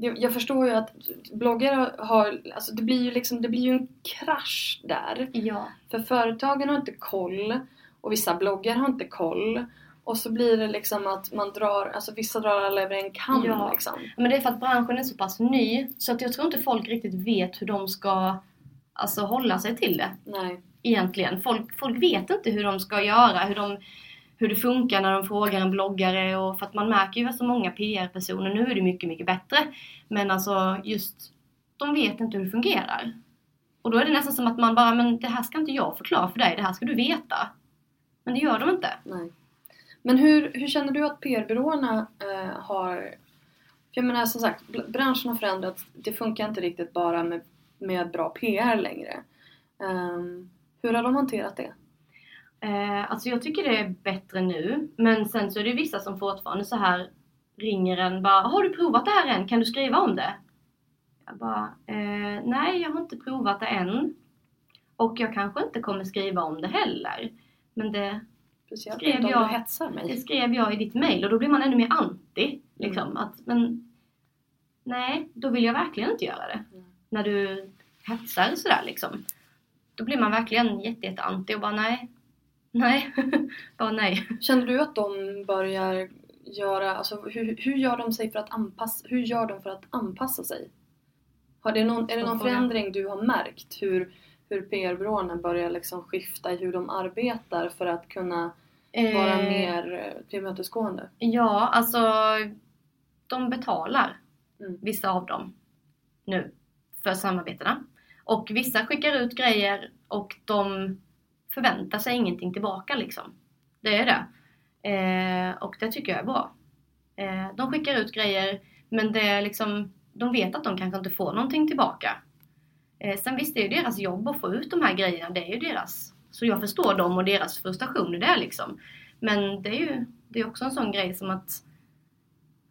S4: jag förstår ju att bloggare har, alltså det blir ju liksom, det blir ju en krasch där.
S3: ja.
S4: För företagen har inte koll och vissa bloggare har inte koll. Och så blir det liksom att man drar, alltså vissa drar alla över en kam
S3: Ja.
S4: liksom.
S3: Men det är för att branschen är så pass ny så att jag tror inte folk riktigt vet hur de ska alltså, hålla sig till det
S4: Nej.
S3: egentligen. Folk, folk vet inte hur de ska göra, hur, de, hur det funkar när de frågar en bloggare och för att man märker ju att så många PR-personer, nu är det mycket, mycket bättre. Men alltså just, de vet inte hur det fungerar. Och då är det nästan som att man bara, men det här ska inte jag förklara för dig, det här ska du veta. Men det gör de inte.
S4: Nej. Men hur, hur känner du att PR-byråerna eh, har... För jag menar som sagt, branschen har förändrats. Det funkar inte riktigt bara med, med bra PR längre. Um, hur har de hanterat det?
S3: Eh, alltså jag tycker det är bättre nu. Men sen så är det vissa som fortfarande så här ringer en bara Har du provat det här än? Kan du skriva om det? Jag bara eh, Nej, jag har inte provat det än. Och jag kanske inte kommer skriva om det heller. Men det,
S4: Speciellt
S3: Skrev jag- det skrev jag i ditt mail och då blir man ännu mer anti. Liksom.
S4: Mm.
S3: Att, men nej, då vill jag verkligen inte göra det.
S4: Mm.
S3: När du hetsar sådär liksom. Då blir man verkligen jätte, jätte anti och bara nej. Nej. bara nej.
S4: Känner du att de börjar göra, alltså hur, hur gör de sig för att anpassa, hur gör de för att anpassa sig? Har det någon, är det någon förändring du har märkt? Hur, hur PR-byråerna börjar liksom skifta i hur de arbetar för att kunna vara
S3: Eh,
S4: mer eh, tillmötesgående?
S3: Ja, alltså de betalar
S4: Mm.
S3: vissa av dem nu för samarbetena. Och vissa skickar ut grejer och de förväntar sig ingenting tillbaka liksom. Det är det. Eh, och det tycker jag är bra. Eh, de skickar ut grejer men det är liksom, de vet att de kanske inte får någonting tillbaka. Eh, sen visst, det är ju deras jobb att få ut de här grejerna. Det är ju deras. Så jag förstår dem och deras frustration det liksom. Men det är ju det är också en sån grej som att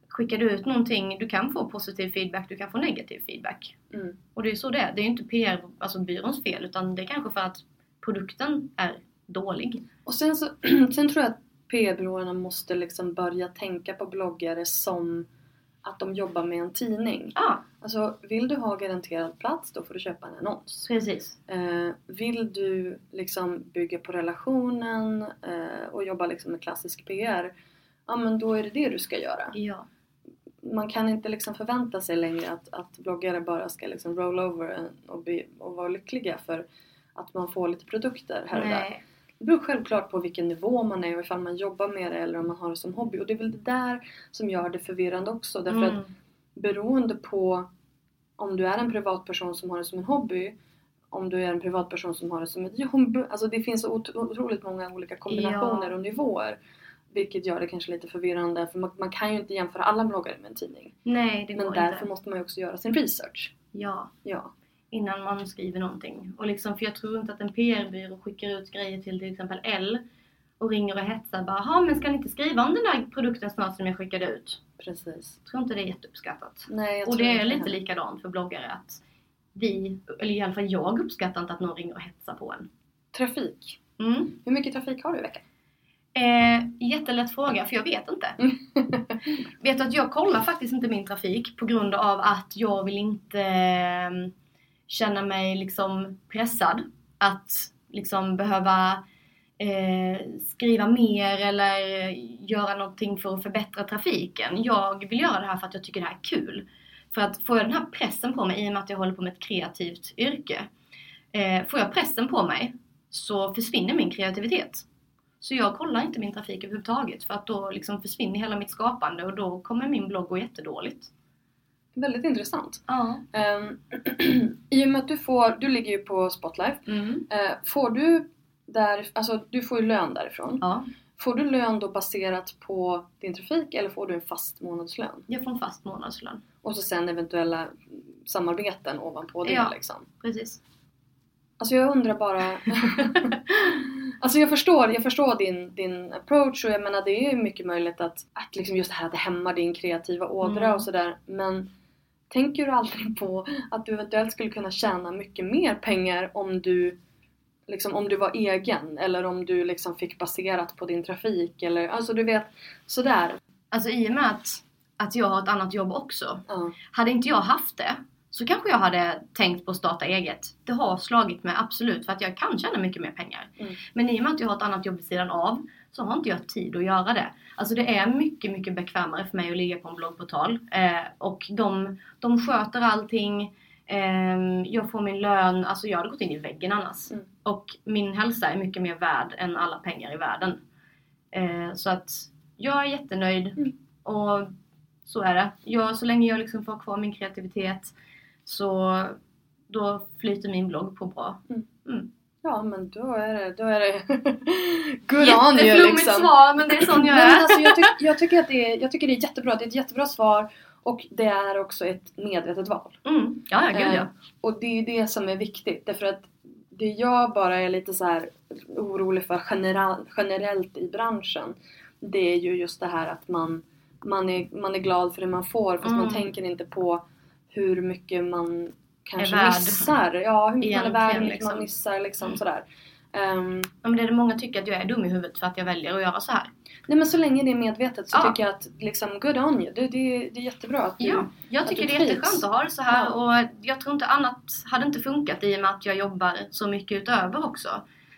S3: skickar du ut någonting, du kan få positiv feedback, du kan få negativ feedback.
S4: Mm.
S3: Och det är ju så det är. Det är ju inte PR, alltså fel, utan det är kanske för att produkten är dålig.
S4: Och sen, så, sen tror jag att PR-byråerna måste liksom börja tänka på bloggare som att de jobbar med en tidning.
S3: Ja,
S4: Alltså vill du ha garanterad plats då får du köpa en annons.
S3: precis.
S4: Eh, vill du liksom bygga på relationen eh, och jobba liksom med klassisk PR, ja men då är det det du ska göra.
S3: Ja.
S4: Man kan inte liksom förvänta sig längre att, att bloggare bara ska liksom roll over och, be, och vara lyckliga för att man får lite produkter här och där.
S3: Nej.
S4: Det beror självklart på vilken nivå man är och ifall man jobbar med det eller om man har det som hobby. Och det är väl det där som gör det förvirrande också. Därför
S3: Mm.
S4: att beroende på om du är en privatperson som har det som en hobby om du är en privatperson som har det som ett jobb. Alltså det finns otroligt många olika kombinationer
S3: Ja.
S4: och nivåer. Vilket gör det kanske lite förvirrande för man, man kan ju inte jämföra alla bloggare med en tidning.
S3: Nej, det
S4: Men
S3: går
S4: därför
S3: inte.
S4: måste man ju också göra sin research.
S3: Ja,
S4: Ja.
S3: Innan man skriver någonting. Och liksom, för jag tror inte att en PR-byrå skickar ut grejer till till exempel L och ringer och hetsar bara "Jaha, men ska ni inte skriva om den där produkten snart som jag skickade ut?
S4: Precis.
S3: Jag tror inte det är jätteuppskattat.
S4: Nej, jag
S3: Och det är lite
S4: heller.
S3: likadant för bloggare att vi, eller i alla fall jag uppskattar inte att någon ringer och hetsar på en.
S4: Trafik.
S3: Mm.
S4: Hur mycket trafik har du i veckan?
S3: Eh, jättelätt fråga för jag vet inte. vet du att jag kollar faktiskt inte min trafik på grund av att jag vill inte eh, känna mig liksom pressad att liksom behöva eh, skriva mer eller göra någonting för att förbättra trafiken. Jag vill göra det här för att jag tycker det här är kul. För att får jag den här pressen på mig i och med att jag håller på med ett kreativt yrke. Eh, får jag pressen på mig så försvinner min kreativitet. Så jag kollar inte min trafik överhuvudtaget för att då liksom försvinner hela mitt skapande och då kommer min blogg gå jättedåligt.
S4: Väldigt intressant.
S3: Ja.
S4: Ehm, I och med att du får, du ligger ju på Spotlife.
S3: Mm.
S4: Eh, får du där, alltså du får ju lön därifrån.
S3: Ja,
S4: Får du lön då baserat på din trafik eller får du en fast månadslön?
S3: jag får en fast månadslön.
S4: Och så sen eventuella samarbeten ovanpå det
S3: Ja.
S4: liksom.
S3: Precis.
S4: Alltså jag undrar bara... alltså jag förstår, jag förstår din, din approach och jag menar det är ju mycket möjligt att, att liksom just det här att det hämmar din kreativa ådra
S3: Mm.
S4: och sådär men tänker du aldrig på att du eventuellt skulle kunna tjäna mycket mer pengar om du liksom om du var egen eller om du liksom fick baserat på din trafik eller alltså du vet sådär.
S3: Alltså i och med att, att jag har ett annat jobb också.
S4: Ja.
S3: Hade inte jag haft det så kanske jag hade tänkt på att starta eget. Det har slagit mig absolut för att jag kan tjäna mycket mer pengar.
S4: Mm.
S3: Men i och med att jag har ett annat jobb vid sidan av så har inte jag tid att göra det. Alltså det är mycket, mycket bekvämare för mig att ligga på en bloggportal. Eh, och de, de sköter allting. Eh, jag får min lön. Alltså jag hade gått in i väggen annars.
S4: Mm.
S3: Och min hälsa är mycket mer värd än alla pengar i världen. Eh, så att jag är jättenöjd.
S4: Mm.
S3: Och så är det. Jag, så länge jag liksom får kvar min kreativitet så då flyter min blogg på bra.
S4: Ja men då är det, då är det good on you
S3: Jätteflummigt
S4: liksom.
S3: svar men det är sån jag är.
S4: alltså, jag, tyck, jag, tycker att det är, jag tycker det är jättebra, det är ett jättebra svar och det är också ett medvetet val.
S3: Mm. Ja, ja, gud
S4: Eh,
S3: ja.
S4: Och det är det som är viktigt därför att det jag bara är lite så här orolig för generellt i branschen det är ju just det här att man, man, är, man är glad för det man får fast man
S3: Mm.
S4: tänker inte på hur mycket man kanske
S3: värd.
S4: missar. Ja, hur mycket man är värd, hur mycket man
S3: liksom.
S4: missar liksom
S3: Mm.
S4: sådär. Ehm,
S3: Ja, men det är det många tycker att jag är dum i huvudet för att jag väljer att göra så här.
S4: nej men så länge det är medvetet så
S3: Ja.
S4: tycker jag att liksom good on you. Det, det, det är jättebra att du...
S3: Ja, jag tycker det är jätteskönt att ha det så här
S4: Ja.
S3: och jag tror inte annat hade inte funkat i och med att jag jobbar så mycket utöver också.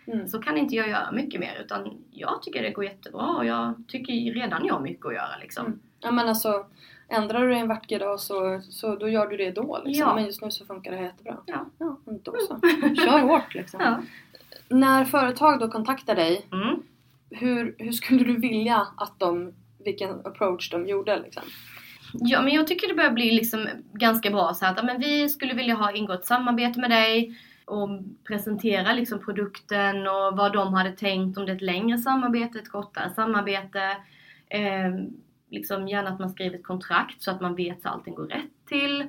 S4: Mm.
S3: Så kan inte jag göra mycket mer utan jag tycker det går jättebra och jag tycker redan jag har mycket att göra liksom.
S4: Mm. Ja men alltså ändrar du dig en vacker dag så, så då gör du det då liksom.
S3: Ja.
S4: Men just nu så funkar det jättebra.
S3: Ja.
S4: Ja, då så. Kör hårt liksom.
S3: Ja.
S4: När företag då kontaktar dig,
S3: Mm.
S4: hur, hur skulle du vilja att de, vilken approach de gjorde liksom?
S3: Ja men jag tycker det börjar bli liksom ganska bra så här att men vi skulle vilja ha ingått samarbete med dig och presentera liksom produkten och vad de hade tänkt om det är ett längre samarbete, ett kortare samarbete. Eh, liksom gärna att man skriver ett kontrakt så att man vet så allting går rätt till.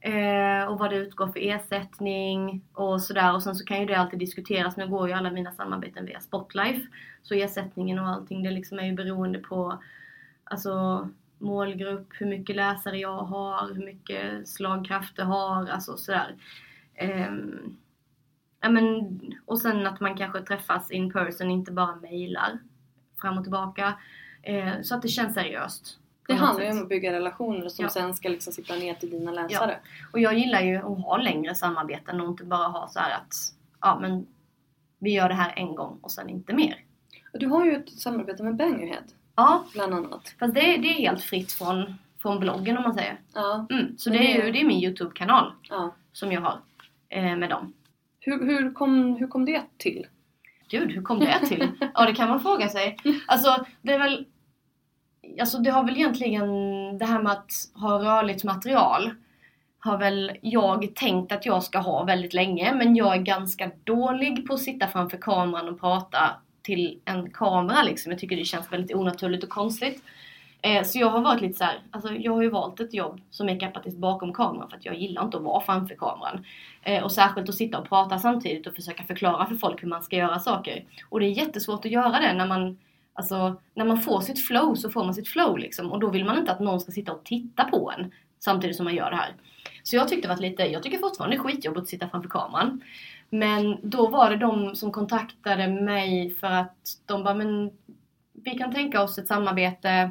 S3: Eh, och vad det utgår för ersättning och sådär. Och sen så kan ju det alltid diskuteras. Nu går ju alla mina samarbeten via Spotlife. Så ersättningen och allting det liksom är ju beroende på alltså målgrupp, hur mycket läsare jag har, hur mycket slagkraft det har, alltså sådär. Ehm, ja, men, och sen att man kanske träffas in person, inte bara mejlar fram och tillbaka. Eh, så att det känns seriöst.
S4: Det handlar ju om att bygga relationer som
S3: Ja.
S4: sen ska liksom sitta ner till dina läsare.
S3: Och jag gillar ju att ha längre samarbeten och inte bara ha så att ja men vi gör det här en gång och sen inte mer.
S4: Och du har ju ett samarbete med Bangerhead
S3: Ja,
S4: bland annat.
S3: fast det, det är helt fritt från, från bloggen om man säger.
S4: Ja,
S3: Mm, så det
S4: det
S3: är
S4: är-
S3: ju det är min Youtube-kanal
S4: ja.
S3: som jag har eh, med dem.
S4: Hur, hur, kom, hur kom det till?
S3: Gud, hur kom det till? Ja, det kan man fråga sig. Alltså, det är väl... Alltså, det har väl egentligen det här med att ha rörligt material har väl jag tänkt att jag ska ha väldigt länge, men jag är ganska dålig på att sitta framför kameran och prata till en kamera liksom. Jag tycker det känns väldigt onaturligt och konstigt. Eh, så jag har varit lite så här, alltså jag har ju valt ett jobb som är kapacitet bakom kameran för att jag gillar inte att vara framför kameran. Eh, och särskilt att sitta och prata samtidigt och försöka förklara för folk hur man ska göra saker. Och det är jättesvårt att göra det när man Alltså när man får sitt flow så får man sitt flow liksom och då vill man inte att någon ska sitta och titta på en samtidigt som man gör det här. Så jag tyckte det var lite, jag tycker fortfarande det är skitjobbigt att sitta framför kameran. Men då var det de som kontaktade mig för att de bara men vi kan tänka oss ett samarbete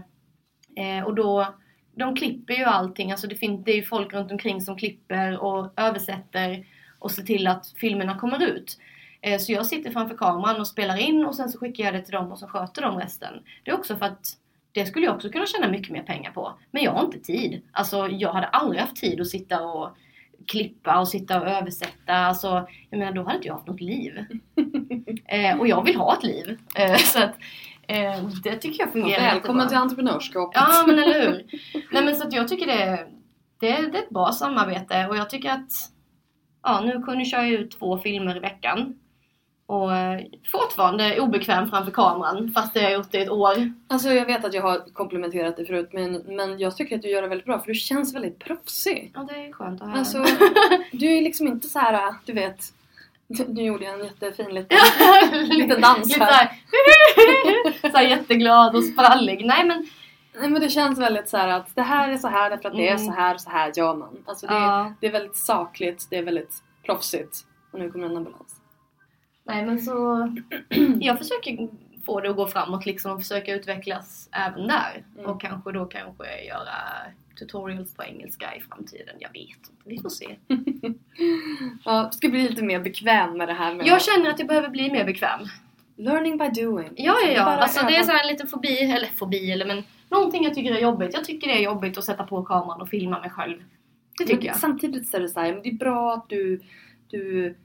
S3: eh, och då de klipper ju allting, alltså det, finns, det är ju folk runt omkring som klipper och översätter och ser till att filmerna kommer ut. Eh, Så jag sitter framför kameran och spelar in och sen så skickar jag det till dem och så sköter de resten. Det är också för att det skulle jag också kunna tjäna mycket mer pengar på. Men jag har inte tid. Alltså jag hade aldrig haft tid att sitta och klippa och sitta och översätta. Alltså, jag menar då hade inte jag haft något liv. eh, och jag vill ha ett liv. Eh, så att eh, det tycker jag fungerar
S4: Välkommen
S3: jättebra.
S4: till entreprenörskapet.
S3: Ja men eller hur. Nej men så att jag tycker det, det, det är ett bra samarbete och jag tycker att ja nu kunde jag köra ut två filmer i veckan. Och eh, fortfarande obekväm framför kameran fast jag har gjort det i ett år.
S4: Alltså jag vet att jag har komplimenterat dig förut men, men jag tycker att du gör det väldigt bra för du känns väldigt proffsig.
S3: Ja det är skönt att höra.
S4: Alltså, du är liksom inte så här, du vet. Nu gjorde jag en jättefin liten, liten dans
S3: Lite
S4: här.
S3: såhär, såhär jätteglad och sprallig. Nej men
S4: Nej men det känns väldigt så här att det här är så här därför att det är
S3: Mm.
S4: så här och så här gör man. Alltså det,
S3: Ja.
S4: det är väldigt sakligt, det är väldigt proffsigt. Och nu kommer en ambulans.
S3: Nej men så jag försöker få det att gå framåt liksom och försöka utvecklas även där.
S4: Mm.
S3: Och kanske då kanske göra tutorials på engelska i framtiden. Jag vet inte, vi får se.
S4: Ja, du ska bli lite mer bekväm med det här med
S3: Jag känner att jag behöver bli mer bekväm.
S4: learning by doing.
S3: Ja, ja, ja. Alltså, det är
S4: öva.
S3: så här en liten fobi, eller fobi, eller men någonting jag tycker är jobbigt. Jag tycker det är jobbigt att sätta på kameran och filma mig själv. Det tycker
S4: Men
S3: jag.
S4: Samtidigt så är det så här, men det är bra att du, du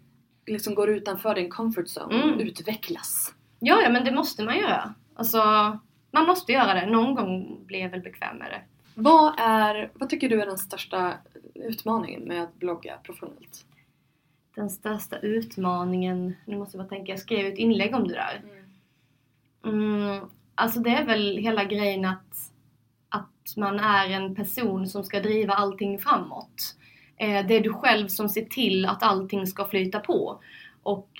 S4: liksom går utanför din comfort zone
S3: Mm.
S4: utvecklas.
S3: Ja, ja, men det måste man göra. Alltså, man måste göra det. Någon gång blir jag väl bekväm med det.
S4: Vad, är, vad tycker du är den största utmaningen med att blogga professionellt?
S3: Den största utmaningen, nu måste jag bara tänka, jag skrev ett inlägg om det där. Mm, alltså det är väl hela grejen att, att man är en person som ska driva allting framåt. Eh, det är du själv som ser till att allting ska flyta på. Och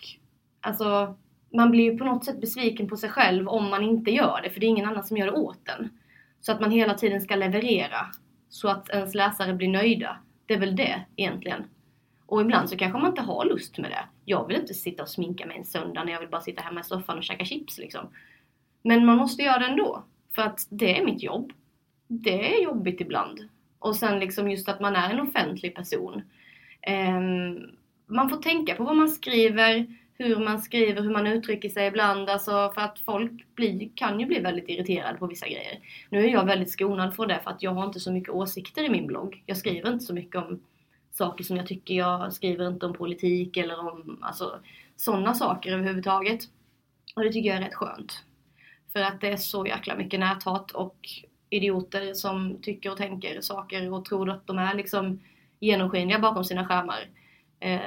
S3: alltså, man blir ju på något sätt besviken på sig själv om man inte gör det, för det är ingen annan som gör det åt en. Så att man hela tiden ska leverera så att ens läsare blir nöjda. Det är väl det egentligen. Och ibland så kanske man inte har lust med det. Jag vill inte sitta och sminka mig en söndag när jag vill bara sitta hemma i soffan och käka chips liksom. Men man måste göra det ändå. För att det är mitt jobb. Det är jobbigt ibland. Och sen liksom just att man är en offentlig person. Ehm, man får tänka på vad man skriver, hur man skriver, hur man uttrycker sig ibland. Alltså för att folk blir, kan ju bli väldigt irriterade på vissa grejer. Nu är jag väldigt skonad från det för att jag har inte så mycket åsikter i min blogg. Jag skriver inte så mycket om saker som jag tycker. Jag skriver inte om politik eller om alltså, sådana saker överhuvudtaget. Och det tycker jag är rätt skönt. För att det är så jäkla mycket näthat och idioter som tycker och tänker saker och tror att de är liksom genomskinliga bakom sina skärmar. Ja.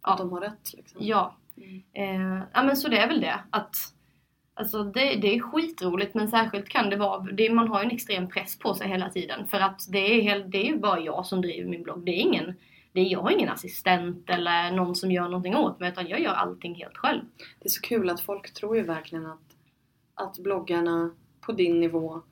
S4: Att de har rätt liksom.
S3: ja.
S4: Mm.
S3: Eh, ja men så det är väl det. Att, alltså det, det är skitroligt men särskilt kan det vara, det, man har ju en extrem press på sig hela tiden. För att det är, helt, det är ju bara jag som driver min blogg. Det är ingen, det är, jag har ingen assistent eller någon som gör någonting åt mig utan jag gör allting helt själv.
S4: Det är så kul att folk tror ju verkligen att, att bloggarna på din nivå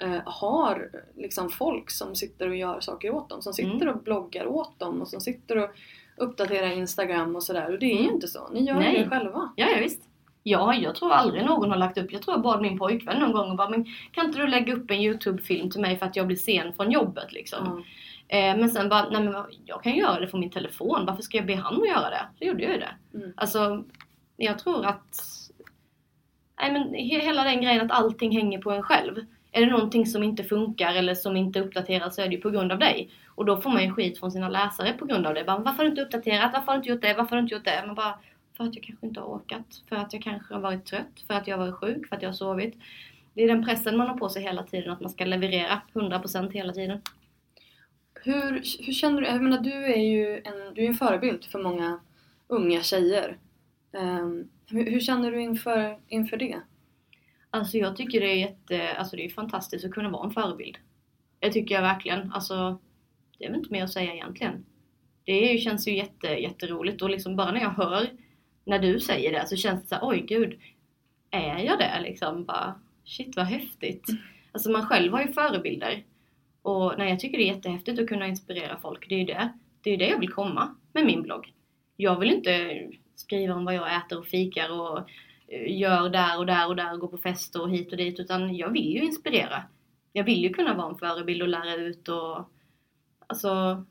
S4: eh, har liksom folk som sitter och gör saker åt dem. Som sitter
S3: Mm.
S4: och bloggar åt dem och som sitter och uppdaterar Instagram och sådär. Och det är ju
S3: Mm.
S4: inte så. Ni gör
S3: Nej.
S4: det själva.
S3: Ja, ja visst. Ja, jag tror aldrig någon har lagt upp. Jag tror jag bad min pojkvän någon gång och bara, men kan inte du lägga upp en YouTube-film till mig för att jag blir sen från jobbet liksom.
S4: Ja.
S3: Eh, men sen bara, nej men jag kan göra det från min telefon. Varför ska jag be han att göra det? Så gjorde jag ju det.
S4: Mm.
S3: Alltså, jag tror att... Nej men he- hela den grejen att allting hänger på en själv. Är det någonting som inte funkar eller som inte uppdateras så är det ju på grund av dig. Och då får man ju skit från sina läsare på grund av det. Bara, varför har du inte uppdaterat? Varför har du inte gjort det? Varför har du inte gjort det? Men bara, för att jag kanske inte har orkat. För att jag kanske har varit trött. För att jag har varit sjuk. För att jag har sovit. Det är den pressen man har på sig hela tiden. Att man ska leverera 100% hela tiden.
S4: Hur, hur känner du? Jag menar, du är ju en, du är en förebild för många unga tjejer. Um, hur, hur känner du inför, inför det?
S3: Alltså jag tycker det är jätte, alltså det är fantastiskt att kunna vara en förebild. Det tycker jag verkligen. Alltså, det är väl inte mer att säga egentligen. Det känns ju jätte, jätteroligt och liksom bara när jag hör när du säger det så känns det så här, oj gud, är jag det liksom? Bara, shit vad häftigt. Alltså man själv har ju förebilder. Och nej, jag tycker det är jättehäftigt att kunna inspirera folk. Det är ju det. Det är det jag vill komma med min blogg. Jag vill inte skriva om vad jag äter och fikar och Eh, gör där och där och där och går på fester och hit och dit utan jag vill ju inspirera. Jag vill ju kunna vara en förebild och lära ut och alltså,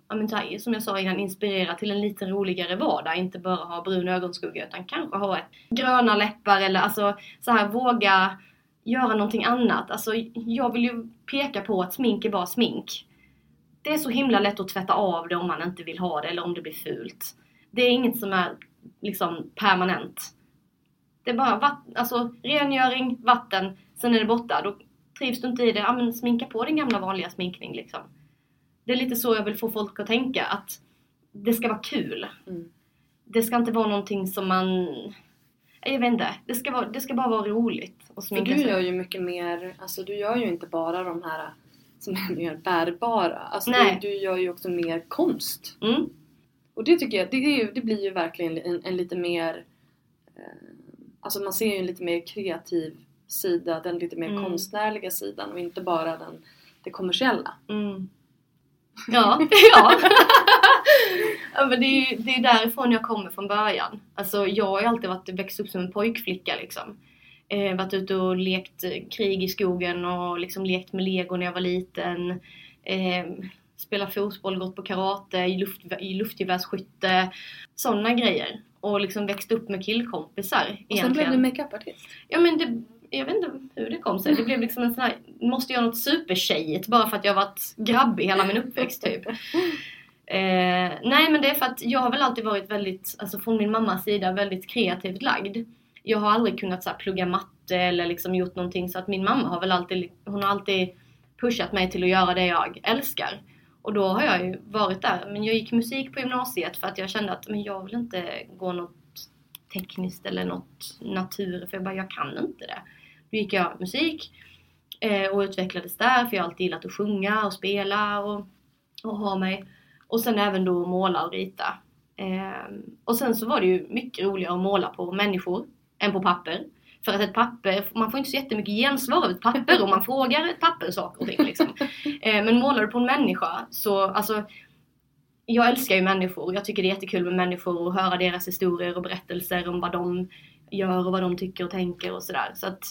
S3: ja, men här, som jag sa innan, inspirera till en lite roligare vardag. Inte bara ha brun ögonskugga utan kanske ha ett gröna läppar eller alltså så här våga göra någonting annat. Alltså jag vill ju peka på att smink är bara smink. Det är så himla lätt att tvätta av det om man inte vill ha det eller om det blir fult. Det är inget som är liksom permanent. Det är bara vatt- alltså, rengöring, vatten, sen är det borta. Då trivs du inte i det, ja men sminka på din gamla vanliga sminkning liksom. Det är lite så jag vill få folk att tänka att det ska vara kul.
S4: Mm.
S3: det ska inte vara någonting som man... Jag vet inte. Det ska, vara, det ska bara vara roligt. att
S4: För du
S3: sig.
S4: gör ju mycket mer, alltså du gör ju inte bara de här som är mer bärbara. Alltså
S3: Nej.
S4: du, du gör ju också mer konst.
S3: Mm.
S4: Och det tycker jag, det, det blir ju verkligen en, en lite mer, eh, alltså man ser ju en lite mer kreativ sida, den lite mer
S3: Mm.
S4: konstnärliga sidan och inte bara den, det kommersiella.
S3: Mm. Ja, ja. ja men det är ju det är därifrån jag kommer från början. Alltså jag har ju alltid varit, växt upp som en pojkflicka liksom. Eh, varit ute och lekt eh, krig i skogen och liksom lekt med lego när jag var liten. Eh, spelat fotboll, gått på karate, luft, luftgevärsskytte. Sådana grejer. Och liksom växt upp med killkompisar
S4: Och sen blev
S3: egentligen.
S4: du makeupartist.
S3: Ja men det, jag vet inte hur det kom sig. Det blev liksom en sån här, måste göra något supertjejigt bara för att jag varit grabbig hela min uppväxt typ. Eh, nej men det är för att jag har väl alltid varit väldigt, alltså från min mammas sida, väldigt kreativt lagd. Jag har aldrig kunnat så här, plugga matte eller liksom gjort någonting så att min mamma har väl alltid, hon har alltid pushat mig till att göra det jag älskar. Och då har jag ju varit där. Men jag gick musik på gymnasiet för att jag kände att men jag vill inte gå något tekniskt eller något natur för jag bara, jag kan inte det. Då gick jag musik eh, och utvecklades där för jag har alltid gillat att sjunga och spela och, och ha mig. Och sen även då måla och rita. Eh, och sen så var det ju mycket roligare att måla på människor än på papper. För att ett papper, man får inte så jättemycket gensvar av ett papper om man frågar ett papper saker och ting liksom. Eh, men målar du på en människa så, alltså jag älskar ju människor. Jag tycker det är jättekul med människor och höra deras historier och berättelser om vad de gör och vad de tycker och tänker och sådär. Så att,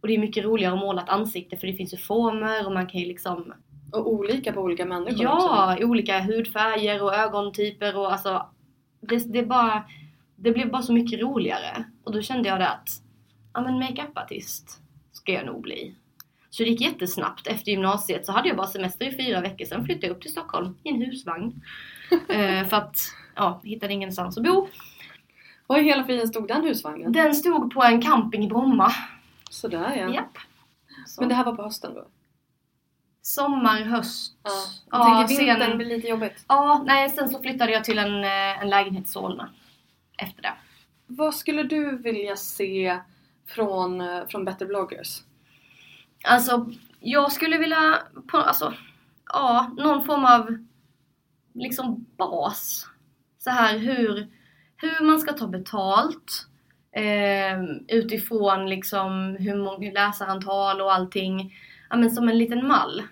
S3: och det är mycket roligare att måla ett ansikte för det finns ju former och man kan ju liksom
S4: Och olika på olika människor också.
S3: Ja, i olika hudfärger och ögontyper och alltså det, det bara det blev bara så mycket roligare och då kände jag det att ja men makeupartist ska jag nog bli. Så det gick jättesnabbt. Efter gymnasiet så hade jag bara semester i fyra veckor. Sen flyttade jag upp till Stockholm i en husvagn. eh, för att, ja, hittade ingenstans att bo.
S4: Var i hela friden stod den husvagnen?
S3: Den stod på en camping i Bromma.
S4: Sådär ja.
S3: Japp. Så.
S4: Men det här var på hösten då?
S3: Sommar, höst.
S4: Ja. Jag
S3: Ja,
S4: tänker vintern
S3: sen-
S4: blir lite jobbigt.
S3: Ja, nej sen så flyttade jag till en, eh, en lägenhet i Solna. Efter det.
S4: Vad skulle du vilja se från, eh, från Better bloggers?
S3: Alltså, jag skulle vilja, på, alltså, ja, någon form av liksom bas. Så här hur, hur man ska ta betalt. Eh, utifrån liksom hur många läsarantal och allting. Ja men som en liten mall.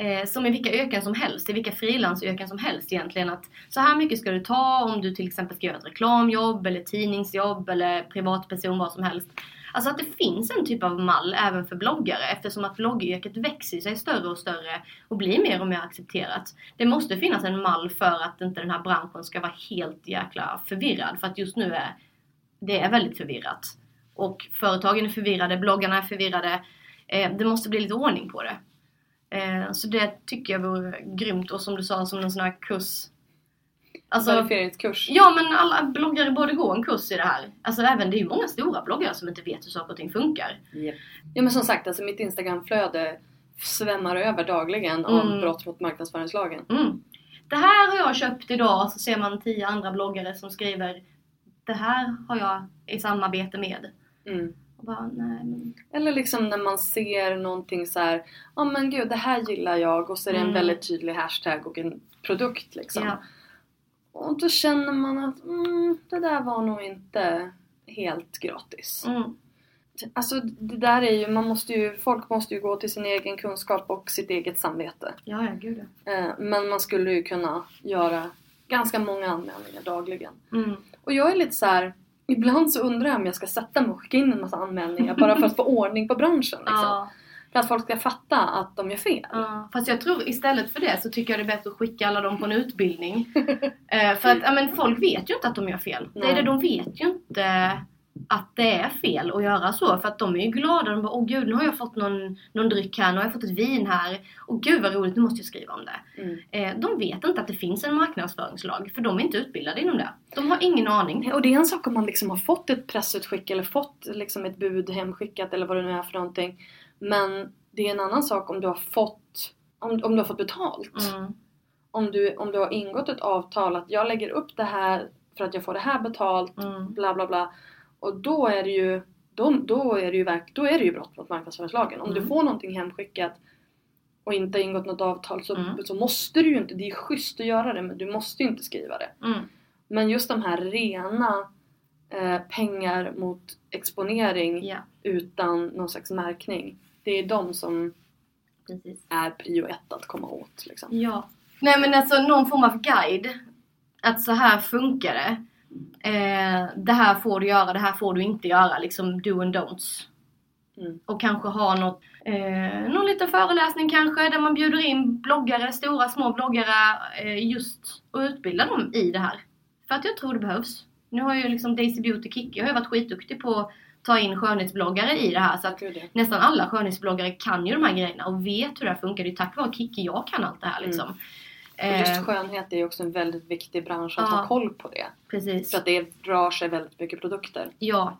S3: Eh, som i vilka yrken som helst, i vilka frilansyrken som helst egentligen. Att så här mycket ska du ta om du till exempel ska göra ett reklamjobb eller tidningsjobb eller privatperson, vad som helst. Alltså att det finns en typ av mall även för bloggare eftersom att bloggyrket växer sig större och större och blir mer och mer accepterat. Det måste finnas en mall för att inte den här branschen ska vara helt jäkla förvirrad för att just nu är det är väldigt förvirrat. Och företagen är förvirrade, bloggarna är förvirrade. Eh, det måste bli lite ordning på det. Eh, så det tycker jag vore grymt och som du sa som en sån här kurs. Alltså,
S4: Verifieringskurs.
S3: Ja men alla bloggare borde gå en kurs i det här. Alltså även, det är ju många stora bloggare som inte vet hur saker och ting funkar.
S4: Japp. Ja men som sagt, alltså mitt instagramflöde svämmar över dagligen om
S3: Mm.
S4: brott mot marknadsföringslagen.
S3: Mm. Det här har jag köpt idag, så ser man tio andra bloggare som skriver Det här har jag i samarbete med.
S4: Mm.
S3: Bara, nej men...
S4: Eller liksom när man ser någonting så här, ja men gud det här gillar jag och så är det en
S3: Mm.
S4: väldigt tydlig hashtag och en produkt liksom.
S3: Ja.
S4: Och då känner man att mm, det där var nog inte helt gratis.
S3: Mm.
S4: Alltså det där är ju, man måste ju, folk måste ju gå till sin egen kunskap och sitt eget samvete.
S3: Ja, ja, gud ja.
S4: Eh, men man skulle ju kunna göra ganska många anmälningar dagligen.
S3: Mm.
S4: Och jag är lite så här. Ibland så undrar jag om jag ska sätta mig och skicka in en massa anmälningar bara för att få ordning på branschen. Liksom.
S3: Ja,
S4: För att folk ska fatta att de gör fel.
S3: ja. Fast jag tror istället för det så tycker jag det är bättre att skicka alla dem på en utbildning. Eh, för att ja, men folk vet ju inte att de gör fel. Det är
S4: Nej.
S3: det, de vet ju inte att det är fel att göra så. För att de är ju glada. De bara, åh gud nu har jag fått någon, någon dryck här, nu har jag fått ett vin här. Och gud vad roligt, nu måste jag skriva om det.
S4: Mm.
S3: Eh, de vet inte att det finns en marknadsföringslag. För de är inte utbildade inom det. De har ingen aning.
S4: Och det är en sak om man liksom har fått ett pressutskick eller fått liksom ett bud hemskickat eller vad det nu är för någonting. Men det är en annan sak om du har fått, om, om du har fått betalt.
S3: Mm.
S4: Om, du, om du har ingått ett avtal att jag lägger upp det här för att jag får det här betalt,
S3: Mm.
S4: bla bla bla. Och då är det ju, då, då är det ju, verk, då är det ju brott mot marknadsföringslagen. Om du
S3: Mm.
S4: får någonting hemskickat och inte ingått något avtal så,
S3: Mm.
S4: så måste du ju inte, det är schysst att göra det men du måste ju inte skriva det.
S3: Mm.
S4: Men just de här rena eh, pengar mot exponering
S3: Ja,
S4: utan någon slags märkning. Det är de som
S3: precis.
S4: är prio ett att komma åt. Liksom.
S3: Ja. Nej men alltså någon form av guide. Att så här funkar det. Eh, det här får du göra, det här får du inte göra. Liksom do and don'ts.
S4: Mm.
S3: Och kanske ha något, eh, någon liten föreläsning kanske där man bjuder in bloggare, stora små bloggare eh, just och utbildar dem i det här. För att jag tror det behövs. Nu har ju liksom Daisy Beauty Kikki har ju varit skitduktig på att ta in skönhetsbloggare i det här. Så att
S4: ja.
S3: nästan alla skönhetsbloggare kan ju de här grejerna och vet hur det här funkar. Det är tack vare Kikki jag kan allt det här liksom.
S4: Och just
S3: Eh,
S4: skönhet är ju också en väldigt viktig bransch att
S3: Ja.
S4: ha koll på det.
S3: precis.
S4: För att det rör sig väldigt mycket produkter.
S3: Ja.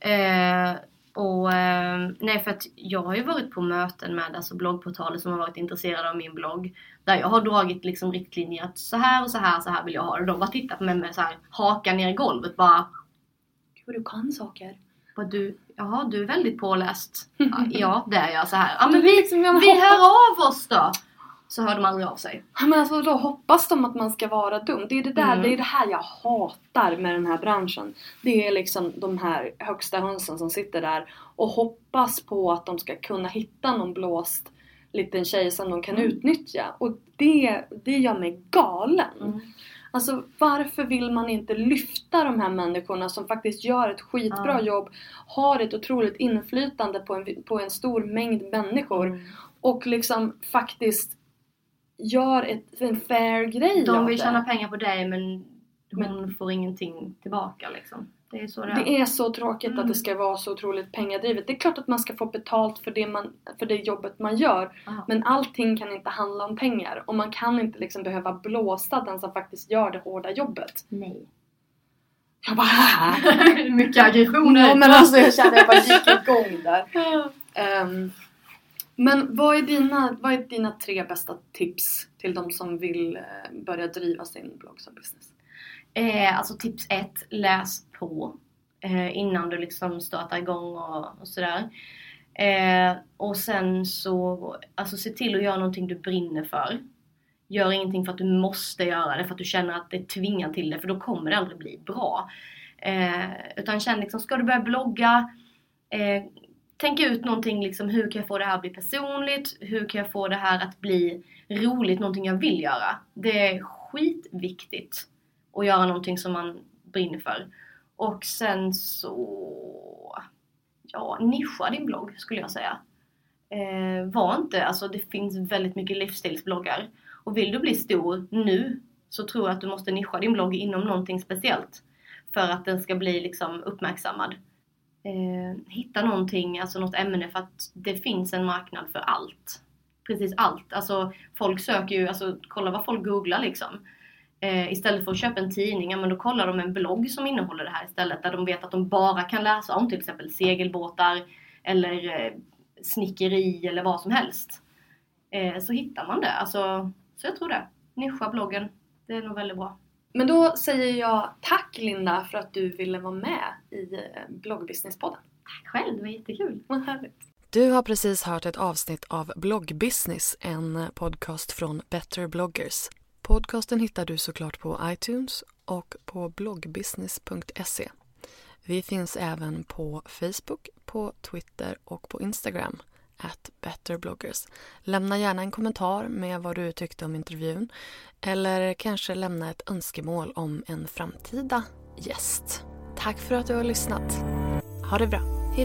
S3: Eh, och eh, nej för att jag har ju varit på möten med alltså bloggportaler som har varit intresserade av min blogg. Där jag har dragit liksom riktlinjer att så här och så här så här vill jag ha det. De har bara tittat på mig med så här hakan ner i golvet bara.
S4: Gud du kan saker.
S3: bara du, jaha du är väldigt påläst. Ja, det är jag så här. Ja men vi,
S4: liksom,
S3: vi hör av oss då. Så hör de aldrig av sig.
S4: Men alltså då hoppas de att man ska vara dum. Det är det där,
S3: Mm.
S4: det är det här jag hatar med den här branschen. Det är liksom de här högsta hönsen som sitter där och hoppas på att de ska kunna hitta någon blåst liten tjej som de kan
S3: Mm.
S4: utnyttja. Och det, det gör mig galen.
S3: Mm.
S4: Alltså varför vill man inte lyfta de här människorna som faktiskt gör ett skitbra
S3: Ja.
S4: jobb, har ett otroligt inflytande på en, på en stor mängd människor
S3: Mm.
S4: och liksom faktiskt gör ett, en fair grej
S3: De vill tjäna pengar på dig men hon
S4: Men-
S3: får ingenting tillbaka liksom. Det är så det är.
S4: Det är så tråkigt
S3: Mm.
S4: att det ska vara så otroligt pengadrivet. Det är klart att man ska få betalt för det, man, för det jobbet man gör.
S3: Aha.
S4: Men allting kan inte handla om pengar. Och man kan inte liksom behöva blåsa den som faktiskt gör det hårda jobbet.
S3: Nej.
S4: Jag bara
S3: Mycket aggressioner.
S4: Ja men alltså jag kände jag bara gick igång där. Ehm, men vad är, dina, vad är dina tre bästa tips till de som vill eh, börja driva sin blogg som business?
S3: Eh, alltså tips ett, läs på eh, innan du liksom startar igång och, och sådär. Eh, och sen så, alltså se till att göra någonting du brinner för. Gör ingenting för att du måste göra det, för att du känner att det tvingar till det, för då kommer det aldrig bli bra. Eh, utan känn liksom, ska du börja blogga? Eh, Tänka ut någonting liksom, hur kan jag få det här att bli personligt? Hur kan jag få det här att bli roligt, någonting jag vill göra? Det är skitviktigt Att göra någonting som man brinner för. Och sen så, ja, nischa din blogg skulle jag säga. Eh, var inte, alltså det finns väldigt mycket livsstilsbloggar. Och vill du bli stor nu så tror jag att du måste nischa din blogg inom någonting speciellt. För att den ska bli liksom uppmärksammad. Eh, hitta någonting, alltså något ämne för att det finns en marknad för allt. Precis allt. Alltså folk söker ju, alltså kolla vad folk googlar liksom. Eh, istället för att köpa en tidning, ja, men då kollar de en blogg som innehåller det här istället. Där de vet att de bara kan läsa om till exempel segelbåtar eller eh, snickeri eller vad som helst. Eh, så hittar man det. Alltså, så jag tror det. Nischa bloggen. Det är nog väldigt bra.
S4: Men då säger jag tack Linda för att du ville vara med i eh, bloggbusinesspodden.
S3: Tack själv, det var jättekul.
S4: Vad härligt.
S2: Du har precis hört ett avsnitt av Bloggbusiness, en podcast från Better bloggers. Podcasten hittar du såklart på iTunes och på bloggbusiness.se. Vi finns även på Facebook, på Twitter och på Instagram, at betterbloggers. Lämna gärna en kommentar med vad du tyckte om intervjun eller kanske lämna ett önskemål om en framtida gäst. Tack för att du har lyssnat. Ha det bra. Hej